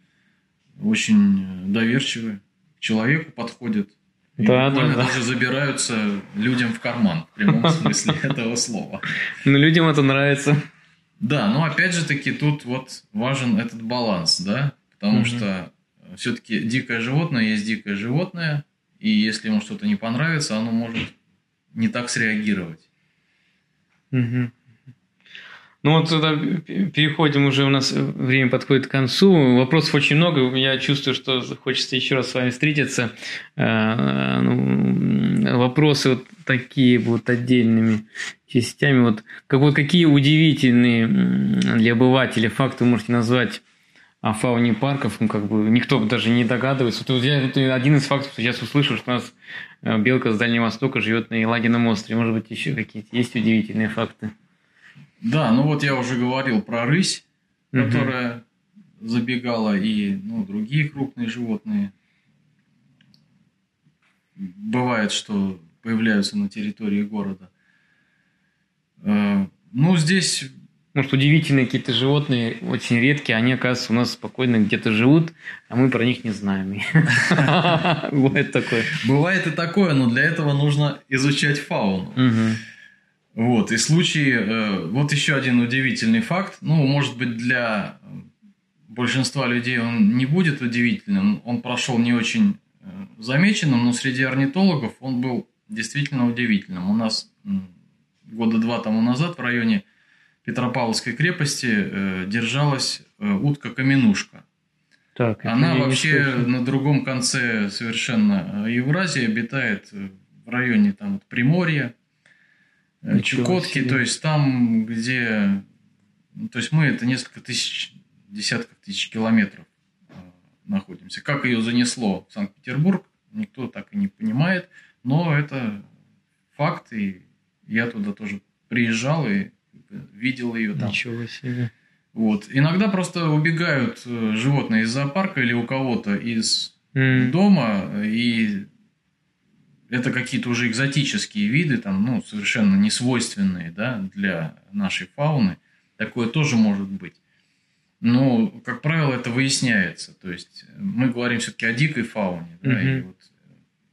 очень э, доверчивы, к человеку подходят. И да, буквально да, да. даже забираются людям в карман, в прямом смысле этого слова. Ну, людям это нравится. Да, но опять же таки тут вот важен этот баланс, да, потому что все-таки дикое животное есть дикое животное, и если ему что-то не понравится, оно может не так среагировать. Угу. Ну вот тогда переходим уже, у нас время подходит к концу. Вопросов очень много. Я чувствую, что хочется еще раз с вами встретиться. Э, ну, вопросы вот такие будут отдельными частями. Вот какой, какие удивительные для обывателя факты вы можете назвать о фауне парков, ну, как бы никто даже не догадывается. Вот я, это один из фактов, что сейчас услышал, что у нас э, белка с Дальнего Востока живет на Елагином острове. Может быть, еще какие-то есть удивительные факты? Да, ну вот я уже говорил про рысь, угу. которая забегала, и ну, другие крупные животные. Бывает, что появляются на территории города. Э, ну, здесь... Может, удивительные какие-то животные, очень редкие, они, оказывается, у нас спокойно где-то живут, а мы про них не знаем. Бывает такое. Бывает и такое, но для этого нужно изучать фауну. Вот, и случай, э, вот еще один удивительный факт, ну, может быть, для большинства людей он не будет удивительным, он прошел не очень э, замеченным, но среди орнитологов он был действительно удивительным. У нас года два тому назад в районе Петропавловской крепости э, держалась утка-каменушка. Так, Она вообще на другом конце совершенно Евразии обитает в районе там, Приморья, Чукотки, то есть там, где... Ну, то есть мы это несколько тысяч, десятков тысяч километров э, находимся. Как ее занесло в Санкт-Петербург, никто так и не понимает, но это факт, и я туда тоже приезжал и видел ее там. Ничего себе. Вот. Иногда просто убегают э, животные из зоопарка или у кого-то из mm. дома, и это какие-то уже экзотические виды, там, ну, совершенно не свойственные да, для нашей фауны. Такое тоже может быть. Но, как правило, это выясняется. То есть мы говорим все-таки о дикой фауне. Да, mm-hmm. и вот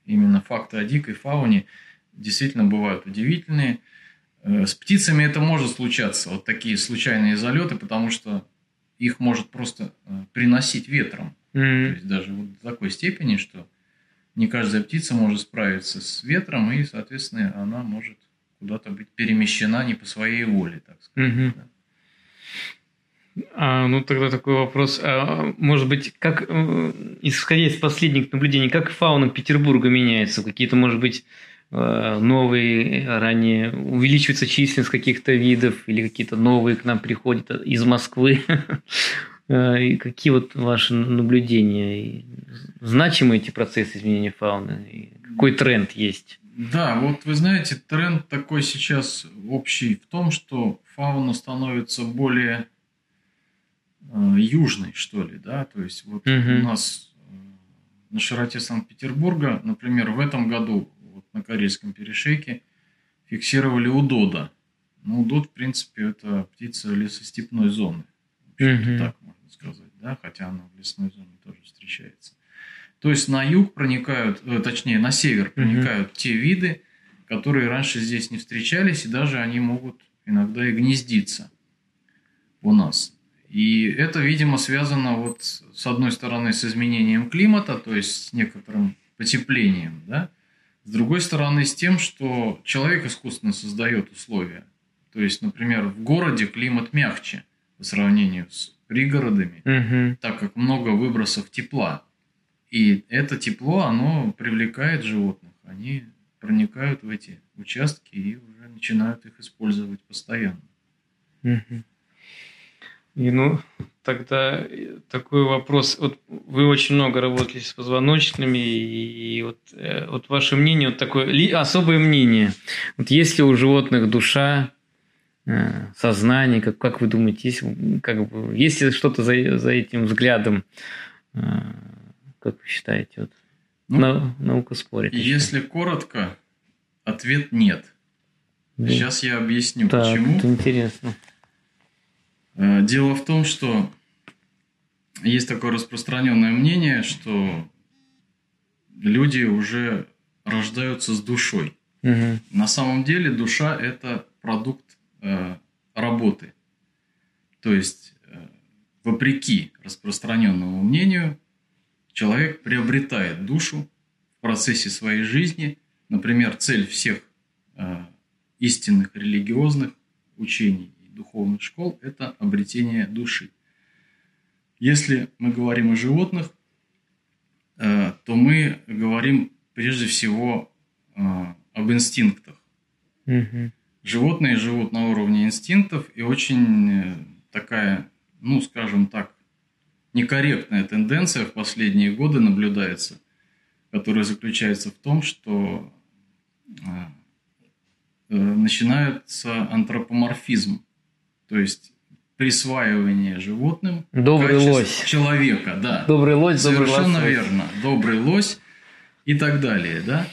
именно факты о дикой фауне действительно бывают удивительные. Э, с птицами это может случаться, вот такие случайные залеты, потому что их может просто э, приносить ветром. Mm-hmm. То есть даже вот до такой степени, что не каждая птица может справиться с ветром, и, соответственно, она может куда-то быть перемещена не по своей воле, так сказать. Угу. Да. А, ну, тогда такой вопрос. А, может быть, как, э, исходя из последних наблюдений, как фауна Петербурга меняется? Какие-то, может быть, э, новые, ранее увеличивается численность каких-то видов или какие-то новые к нам приходят из Москвы? Э, и какие вот ваши наблюдения? Значимы эти процессы изменения фауны? И какой тренд есть? Да, вот вы знаете, тренд такой сейчас общий в том, что фауна становится более э, южной, что ли, да, то есть вот угу. у нас э, на широте Санкт-Петербурга, например, в этом году вот на Карельском перешейке фиксировали удода. Ну, удод, в принципе, это птица лесостепной зоны. Угу. Так можно сказать, да, хотя она в лесной зоне тоже встречается. То есть на юг проникают, э, точнее на север проникают угу. те виды, которые раньше здесь не встречались, и даже они могут иногда и гнездиться у нас. И это, видимо, связано вот с одной стороны с изменением климата, то есть с некоторым потеплением, да, с другой стороны с тем, что человек искусственно создает условия. То есть, например, в городе климат мягче по сравнению с пригородами, угу. так как много выбросов тепла. И это тепло, оно привлекает животных. Они проникают в эти участки и уже начинают их использовать постоянно. Угу. И ну, тогда такой вопрос. Вот вы очень много работали с позвоночными, и вот, э, вот ваше мнение, вот такое особое мнение. Вот есть ли у животных душа, э, сознание, как, как вы думаете, есть, как бы, есть ли что-то за, за этим взглядом, э, как вы считаете? Вот, ну, на, наука спорит. Если еще. коротко, ответ нет. Да. Сейчас я объясню, так, почему. Это интересно. Э, дело в том, что есть такое распространенное мнение, что люди уже рождаются с душой. Угу. На самом деле душа – это продукт э, работы. То есть, э, вопреки распространенному мнению, человек приобретает душу в процессе своей жизни. Например, цель всех э, истинных религиозных учений духовных школ – это обретение души. Если мы говорим о животных, э, то мы говорим прежде всего э, об инстинктах. Угу. Животные живут на уровне инстинктов, и очень э, такая, ну, скажем так, некорректная тенденция в последние годы наблюдается, которая заключается в том, что начинается антропоморфизм. То есть присваивание животным добрый лось человека, да. Добрый лось, совершенно добрый верно, добрый лось и так далее, да.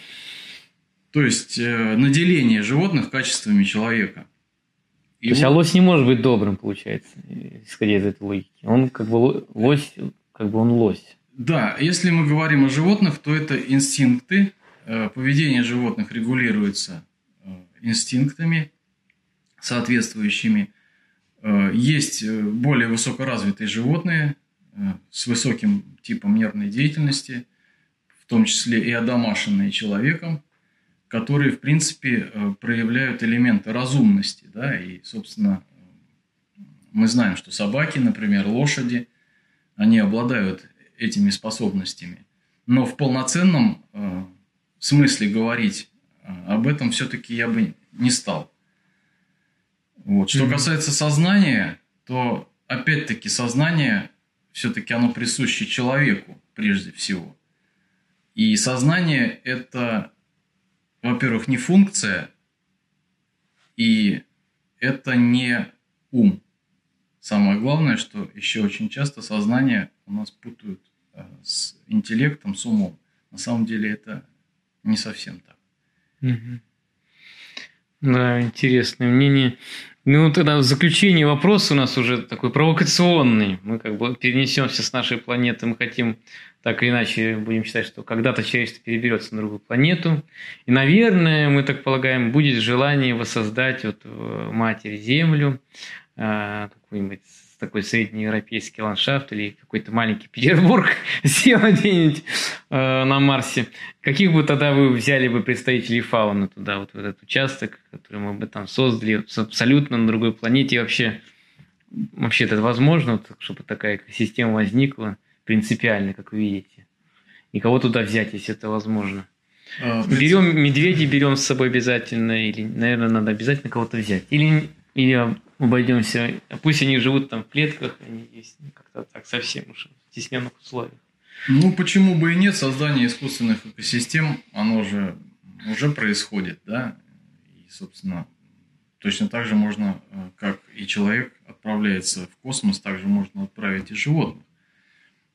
То есть э, наделение животных качествами человека. И То есть, а лось не может быть добрым, получается, исходя из этой логики. Он как бы лось, как бы он лось. Да, если мы говорим о животных, то это инстинкты. Э, поведение животных регулируется э, инстинктами соответствующими. Есть более высокоразвитые животные с высоким типом нервной деятельности, в том числе и одомашенные человеком, которые, в принципе, проявляют элементы разумности. Да? И, собственно, мы знаем, что собаки, например, лошади, они обладают этими способностями. Но в полноценном смысле говорить об этом все-таки я бы не стал. Вот. Что mm-hmm. касается сознания, то опять-таки сознание все-таки оно присуще человеку прежде всего. И сознание это, во-первых, не функция, и это не ум. Самое главное, что еще очень часто сознание у нас путают э, с интеллектом, с умом. На самом деле это не совсем так. Угу. Да, интересное мнение. Ну, тогда в заключении вопрос у нас уже такой провокационный. Мы как бы перенесемся с нашей планеты, мы хотим так или иначе будем считать, что когда-то человечество переберется на другую планету. И, наверное, мы так полагаем, будет желание воссоздать вот э, Матерь Землю, э, какую-нибудь такой среднеевропейский ландшафт или какой-то маленький Петербург сделать где-нибудь э, на Марсе. Каких бы тогда вы взяли бы представителей фауны туда, вот в этот участок, который мы бы там создали абсолютно на другой планете? И вообще, вообще это возможно, чтобы такая экосистема возникла принципиально, как вы видите? И кого туда взять, если это возможно? А, берем медведей, берем с собой обязательно, или, наверное, надо обязательно кого-то взять. Или, или обойдемся. Пусть они живут там в клетках, они есть как-то так совсем уж в стесненных условиях. Ну, почему бы и нет, создание искусственных экосистем, оно же уже происходит, да, и, собственно, точно так же можно, э, как и человек отправляется в космос, также можно отправить и животных.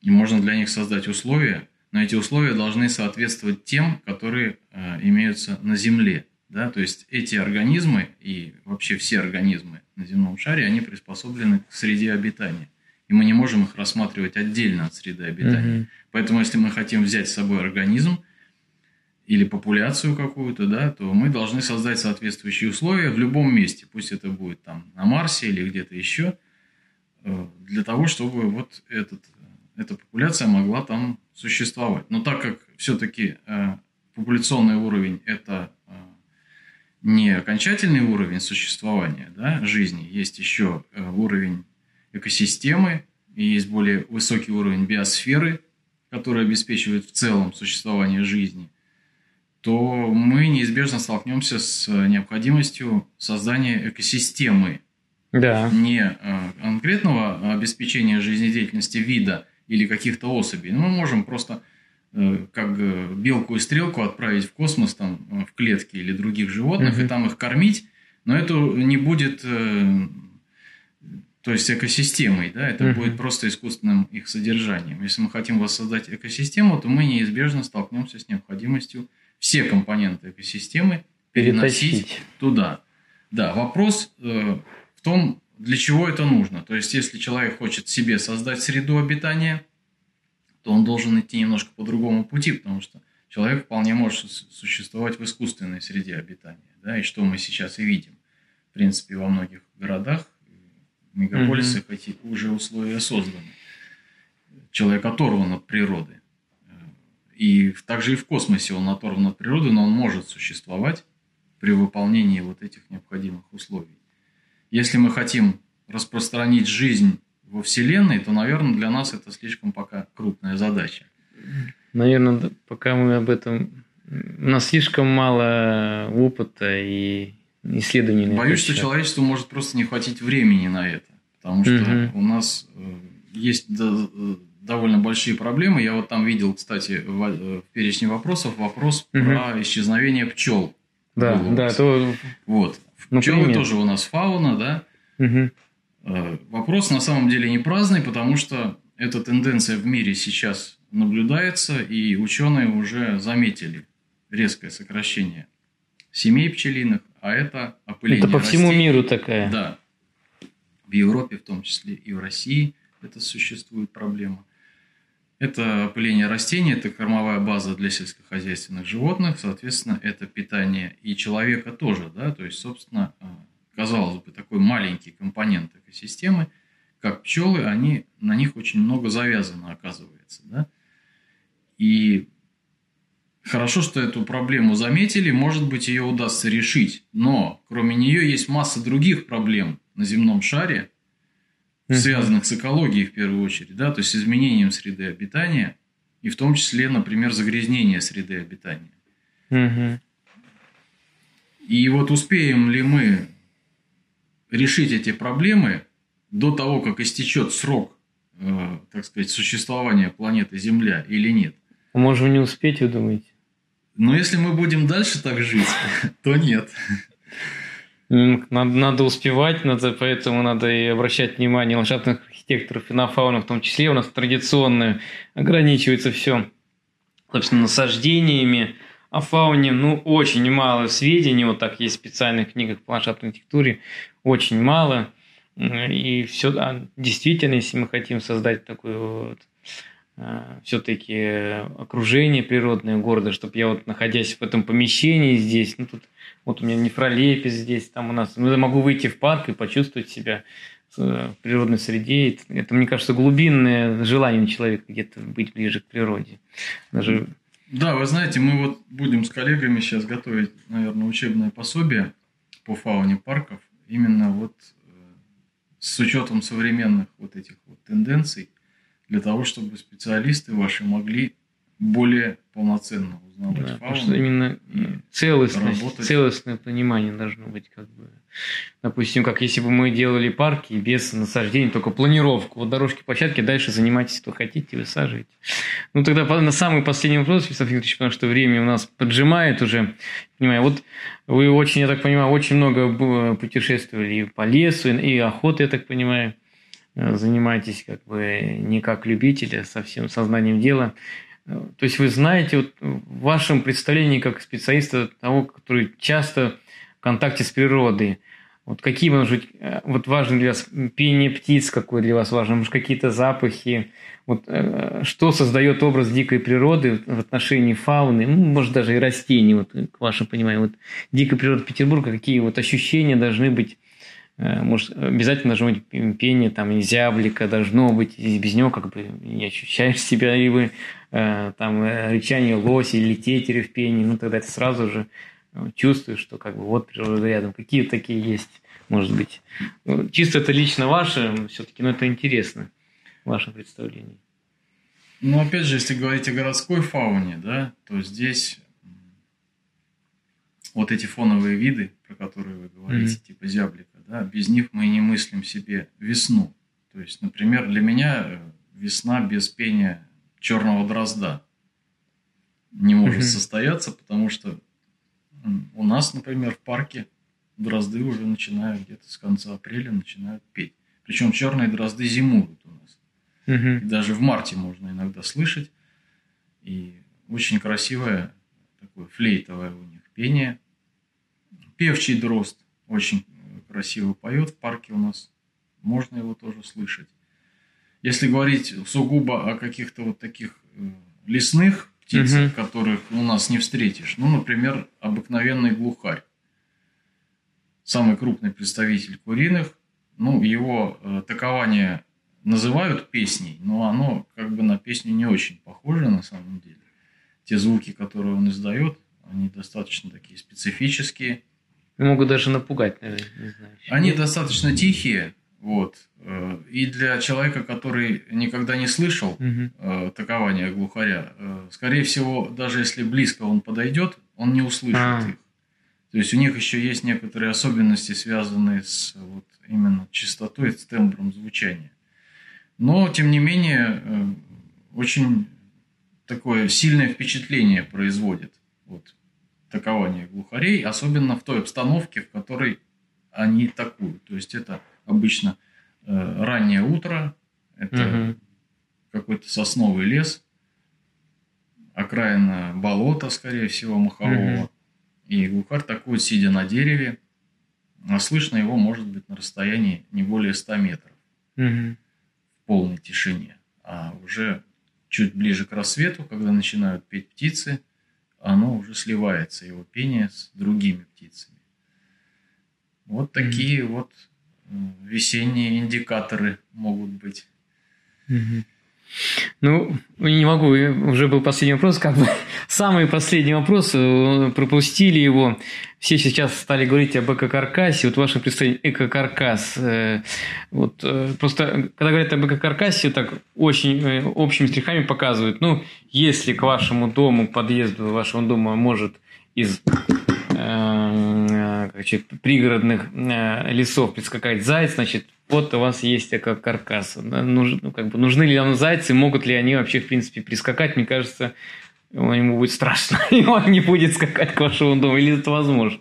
И можно для них создать условия, но эти условия должны соответствовать тем, которые э, имеются на Земле. Да? То есть эти организмы и вообще все организмы на земном шаре, они приспособлены к среде обитания. И мы не можем их рассматривать отдельно от среды обитания. Угу. Поэтому, если мы хотим взять с собой организм или популяцию какую-то, да, то мы должны создать соответствующие условия в любом месте. Пусть это будет там на Марсе или где-то еще, э, для того, чтобы вот этот, эта популяция могла там существовать. Но так как все-таки э, популяционный уровень – это э, не окончательный уровень существования да, жизни, есть еще э, уровень экосистемы, и есть более высокий уровень биосферы, который обеспечивает в целом существование жизни, то мы неизбежно столкнемся с необходимостью создания экосистемы. Да. Не э, конкретного обеспечения жизнедеятельности вида или каких-то особей. Но мы можем просто Э, как белку и стрелку отправить в космос, там, э, в клетки или других животных, угу. и там их кормить, но это не будет, э, то есть экосистемой, да, это угу. будет просто искусственным их содержанием. Если мы хотим воссоздать экосистему, то мы неизбежно столкнемся с необходимостью все компоненты экосистемы переносить Перетащить. туда. Да, вопрос в том, для чего это нужно. То есть, если человек хочет себе создать среду обитания – то он должен идти немножко по другому пути, потому что человек вполне может существовать в искусственной среде обитания. Да, и что мы сейчас и видим. В принципе, во многих городах, мегаполисах mm-hmm. эти уже условия созданы. Человек оторван от природы. И также и в космосе он оторван от природы, но он может существовать при выполнении вот этих необходимых условий. Если мы хотим распространить жизнь во Вселенной, то, наверное, для нас это слишком пока крупная задача. Наверное, пока мы об этом... У нас слишком мало опыта и исследований. Боюсь, что человечеству может просто не хватить времени на это. Потому что угу. у нас э, есть э, довольно большие проблемы. Я вот там видел, кстати, в, э, в перечне вопросов вопрос угу. про исчезновение пчел. Да, да, то... Вот. Ну, Пчелы тоже у нас фауна, да. Угу. Вопрос на самом деле не праздный, потому что эта тенденция в мире сейчас наблюдается, и ученые уже заметили резкое сокращение семей пчелиных, а это опыление Это по всему растений. миру такая. Да. В Европе в том числе и в России это существует проблема. Это опыление растений, это кормовая база для сельскохозяйственных животных, соответственно, это питание и человека тоже, да, то есть, собственно, э, казалось бы, такой маленький компонент экосистемы, как пчелы, они, на них очень много завязано, оказывается. Да? И хорошо, что эту проблему заметили, может быть, ее удастся решить. Но кроме нее есть масса других проблем на земном шаре, связанных с экологией в первую очередь, да, то есть с изменением среды обитания, и в том числе, например, загрязнение среды обитания. Угу. И вот успеем ли мы решить эти проблемы до того, как истечет срок, э, так сказать, существования планеты Земля или нет. Можем не успеть, вы думаете? Но если мы будем дальше так жить, то нет. Надо, надо успевать, надо, поэтому надо и обращать внимание ландшафтных архитекторов и на фауну в том числе. У нас традиционно ограничивается все, собственно, насаждениями, о фауне, ну, очень мало сведений, вот так есть в специальных книгах по ландшафтной архитектуре, очень мало. И все, да, действительно, если мы хотим создать такое вот а, все-таки окружение природное города, чтобы я вот находясь в этом помещении здесь, ну тут вот у меня нефролепис здесь, там у нас, ну, я могу выйти в парк и почувствовать себя в природной среде. Это, мне кажется, глубинное желание человека где-то быть ближе к природе. Даже да, вы знаете, мы вот будем с коллегами сейчас готовить, наверное, учебное пособие по фауне парков, именно вот э, с учетом современных вот этих вот тенденций, для того, чтобы специалисты ваши могли более полноценно узнавать да, фауну. Потому что именно целостность, целостное понимание должно быть как бы. Допустим, как если бы мы делали парки без насаждений, только планировку. Вот дорожки, площадки, дальше занимайтесь, что хотите, высаживайте. Ну, тогда на самый последний вопрос, Вячеслав Викторович, потому что время у нас поджимает уже. Понимаю, вот вы очень, я так понимаю, очень много путешествовали и по лесу, и охотой, я так понимаю, занимаетесь как бы не как любитель, а совсем сознанием дела. То есть вы знаете, вот в вашем представлении как специалиста того, который часто в контакте с природой, вот какие, может быть, э, вот важны для вас пение птиц, какое для вас важно, может, какие-то запахи, вот э, что создает образ дикой природы в отношении фауны, ну, может, даже и растений, вот, к вашему пониманию, вот дикая природа Петербурга, какие вот ощущения должны быть? Э, может, обязательно должно быть пение, там, зяблика должно быть, и без него как бы не ощущаешь себя, и вы там э, рычание лоси или тетеря в пении, ну, тогда ты сразу же чувствуешь, что как бы вот природа рядом. Какие такие есть, может быть. Ну, чисто это лично ваше, все-таки, но это интересно, ваше представление. Ну, опять же, если говорить о городской фауне, да, то здесь вот эти фоновые виды, про которые вы говорите, mm-hmm. типа зяблик, да, без них мы не мыслим себе весну. То есть, например, для меня э, весна без пения черного дрозда не может состояться, потому что у нас, например, в парке дрозды уже начинают где-то с конца апреля начинают петь. Причем черные дрозды зимуют у нас. И даже в марте можно иногда слышать. И очень красивое такое флейтовое у них пение. Певчий дрозд очень красиво поет в парке у нас, можно его тоже слышать. Если говорить сугубо о каких-то вот таких э, лесных птицах, угу. которых у нас не встретишь, ну, например, обыкновенный глухарь, самый крупный представитель куриных, ну, его э, такование называют песней, но оно как бы на песню не очень похоже на самом деле. Те звуки, которые он издает, они достаточно такие специфические – Могут даже напугать, наверное, не знаю. Они достаточно тихие, вот. Э, и для человека, который никогда не слышал угу. такования глухаря, э, скорее всего, даже если близко он подойдет, он не услышит а. их. То есть у них еще есть некоторые особенности, связанные с вот именно частотой, с тембром звучания. Но, тем не менее, очень такое сильное впечатление производит. Вот такования глухарей, особенно в той обстановке, в которой они такуют. То есть это обычно э, раннее утро, это угу. какой-то сосновый лес, окраина болота, скорее всего, махового. Угу. И глухарь такой, сидя на дереве, а слышно его может быть на расстоянии не более 100 метров угу. в полной тишине. А уже чуть ближе к рассвету, когда начинают петь птицы – оно уже сливается, его пение с другими птицами. Вот такие mm-hmm. вот весенние индикаторы могут быть. Mm-hmm. Ну, не могу, уже был последний вопрос, как бы самый последний вопрос, э, пропустили его. Все сейчас стали говорить об эко-каркасе. Вот ваше представление эко-каркас. Э, вот, э, просто, когда говорят об эко-каркасе, так очень общими стрихами показывают. Ну, если к вашему дому, к подъезду вашего дома может из значит, пригородных лесов прискакать заяц, значит, вот у вас есть как каркас. Нуж, ну, как бы, нужны ли нам зайцы, могут ли они вообще, в принципе, прискакать? Мне кажется, ему будет страшно, и он не будет скакать к вашему дому. Или это возможно?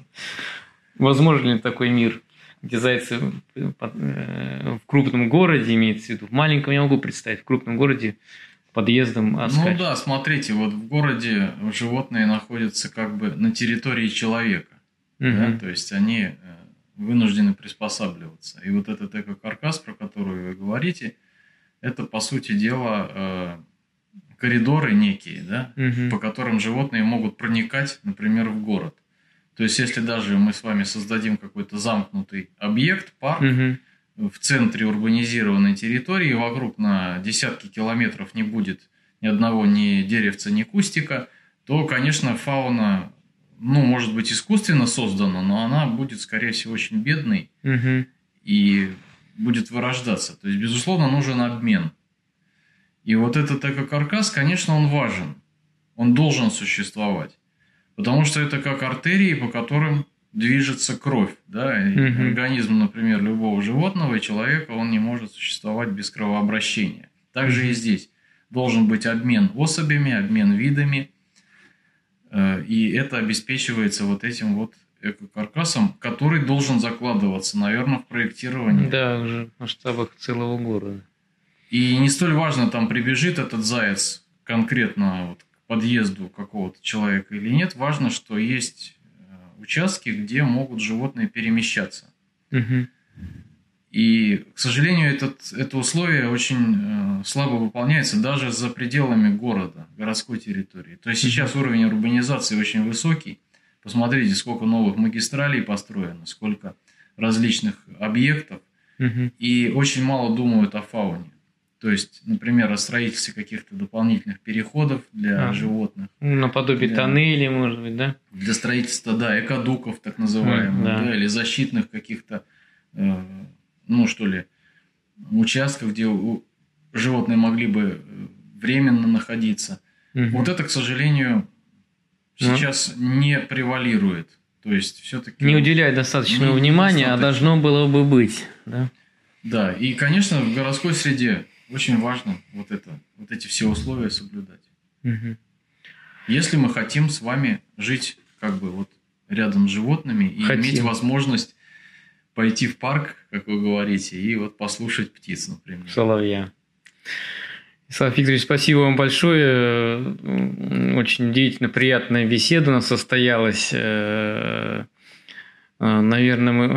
Возможен ли такой мир, где зайцы э, в крупном городе, имеется в виду, в маленьком я могу представить, в крупном городе подъездом Ну да, смотрите, вот в городе животные находятся как бы на территории человека. Угу. Да? То есть они э, вынуждены приспосабливаться. И вот этот эко-каркас, про который вы говорите, это, по сути дела, э, коридоры некие, да, угу. по которым животные могут проникать, например, в город. То есть, если даже мы с вами создадим какой-то замкнутый объект, парк, угу. в центре урбанизированной территории, вокруг на десятки километров не будет ни одного ни деревца, ни кустика, то, конечно, фауна ну, может быть, искусственно создана, но она будет, скорее всего, очень бедной угу. и будет вырождаться. То есть, безусловно, нужен обмен. И вот этот экокаркас, конечно, он важен. Он должен существовать. Потому что это как артерии, по которым движется кровь. Да? Угу. Организм, например, любого животного и человека, он не может существовать без кровообращения. Также угу. и здесь. Должен быть обмен особями, обмен видами – и это обеспечивается вот этим вот экокаркасом, который должен закладываться, наверное, в проектировании. Да, уже в масштабах целого города. И не столь важно, там прибежит этот заяц конкретно вот к подъезду какого-то человека или нет, важно, что есть э, участки, где могут животные перемещаться. Мгм. И, к сожалению, этот, это условие очень э, слабо выполняется даже за пределами города, городской территории. То есть сейчас уровень урбанизации очень высокий. Посмотрите, сколько новых магистралей построено, сколько различных объектов, и очень мало думают о фауне. То есть, например, о строительстве каких-то дополнительных переходов для Ага. животных, Ну, Наподобие Да. тоннелей, может быть, да? для строительства, да, экодуков так называемых, да. да, или защитных каких-то, э, ну что ли, участков, где животные могли бы э, временно находиться. Мгм. Вот это, к сожалению, Ну. сейчас не превалирует. То есть все-таки... Не уделяет достаточного Не внимания, а достаточно. должно было бы быть, да? Да, и, конечно, в городской среде очень важно вот это, вот эти все условия соблюдать. Мгм. Если мы хотим с вами жить как бы вот рядом с животными и Хотим. иметь возможность пойти в парк, как вы говорите, и вот послушать птиц, например. Соловья. Ислав Викторович, спасибо вам большое. Очень удивительно приятная беседа у нас состоялась. Э, Наверное, мы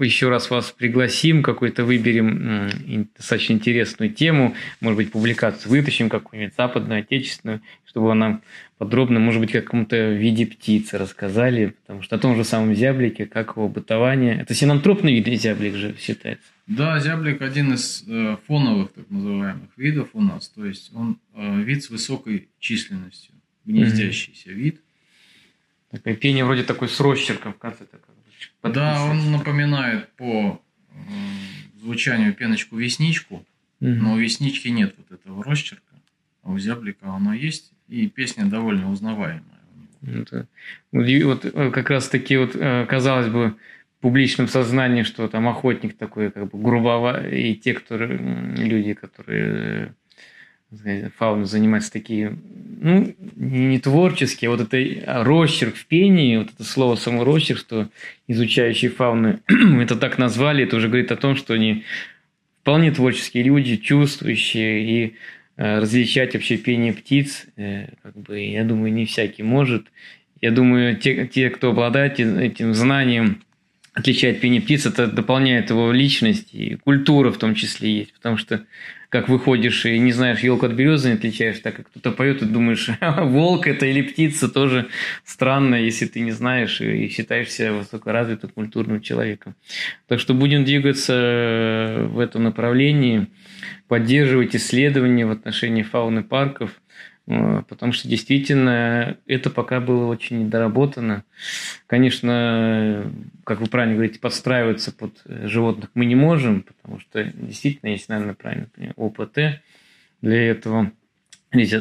э, еще раз вас пригласим, какой-то выберем достаточно интересную тему, может быть, публикацию вытащим какую-нибудь западную, отечественную, чтобы вы нам подробно, может быть, в каком-то виде птицы рассказали, потому что о том же самом зяблике, как его бытование. Это синантропный вид зяблик же считается. Да, зяблик один из э, фоновых так называемых видов у нас. То есть он э, вид с высокой численностью, гнездящийся вид. Такое пение вроде такой с росчерком в конце. Так, Да, он напоминает по э, звучанию пеночку-весничку, Мгм. но у веснички нет вот этого росчерка, а у зяблика оно есть, и песня довольно узнаваемая у него. Это- вот вот э, как раз таки вот, э, казалось бы, публичном сознании, что там охотник такой, как бы грубова, и те, которые, люди, которые фауной занимаются такие, ну, не творческие, а вот это а, росчерк в пении, вот это слово само росчерк, что изучающие фауны это так назвали, это уже говорит о том, что они вполне творческие люди, чувствующие и э, различать вообще пение птиц, э, как бы, я думаю, не всякий может. Я думаю, те, те кто обладает этим знанием, отличает пение птиц, это дополняет его личность и культура в том числе есть, потому что как выходишь и не знаешь елку от березы, не отличаешь, так как кто-то поет, и думаешь, волк это или птица, тоже странно, если ты не знаешь и считаешь себя высокоразвитым культурным человеком. Так что будем двигаться э, в этом направлении, поддерживать исследования в отношении фауны парков, потому что действительно это пока было очень недоработано. Конечно, как вы правильно говорите, подстраиваться под животных мы не можем, потому что действительно есть, наверное, правильно ОПТ для этого.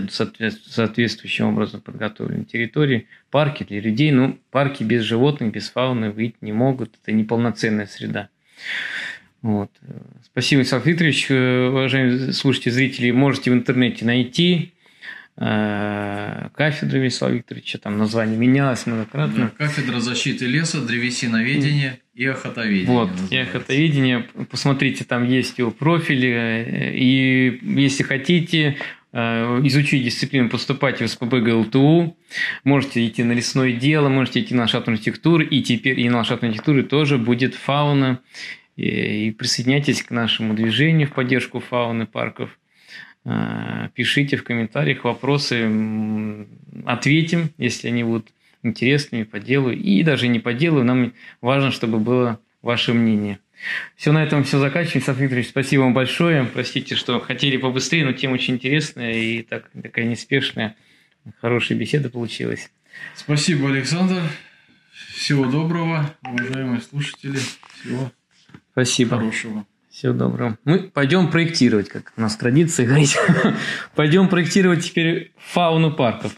Соответствующим образом подготовлены территории. Парки для людей, ну, парки без животных, без фауны выйти не могут. Это неполноценная среда. Вот. Спасибо, Исаак Викторович. Э, Уважаемые слушатели, зрители, можете в интернете найти э, кафедру Вячеслава Викторовича, там название менялось многократно. кафедра защиты леса, древесиноведения и охотоведения. Вот, называется. и охотоведение, посмотрите, там есть его профили, э, и если хотите э, изучить дисциплину, поступайте в СПБ ГЛТУ, можете идти на лесное дело, можете идти на ландшафтную архитектуру, и теперь и на ландшафтной архитектуре тоже будет фауна, и присоединяйтесь к нашему движению в поддержку фауны парков. Э, Пишите в комментариях вопросы, ответим, если они будут интересными по делу. И даже не по делу, нам важно, чтобы было ваше мнение. Все, на этом все заканчиваем. Исаак Викторович, спасибо вам большое. Простите, что хотели побыстрее, но тема очень интересная и так, такая неспешная. Хорошая беседа получилась. Спасибо, Александр. Всего доброго, уважаемые слушатели. Всего Спасибо. хорошего. Всего доброго. Мы пойдем проектировать, как у нас традиция говорить. пойдем проектировать теперь фауну парков.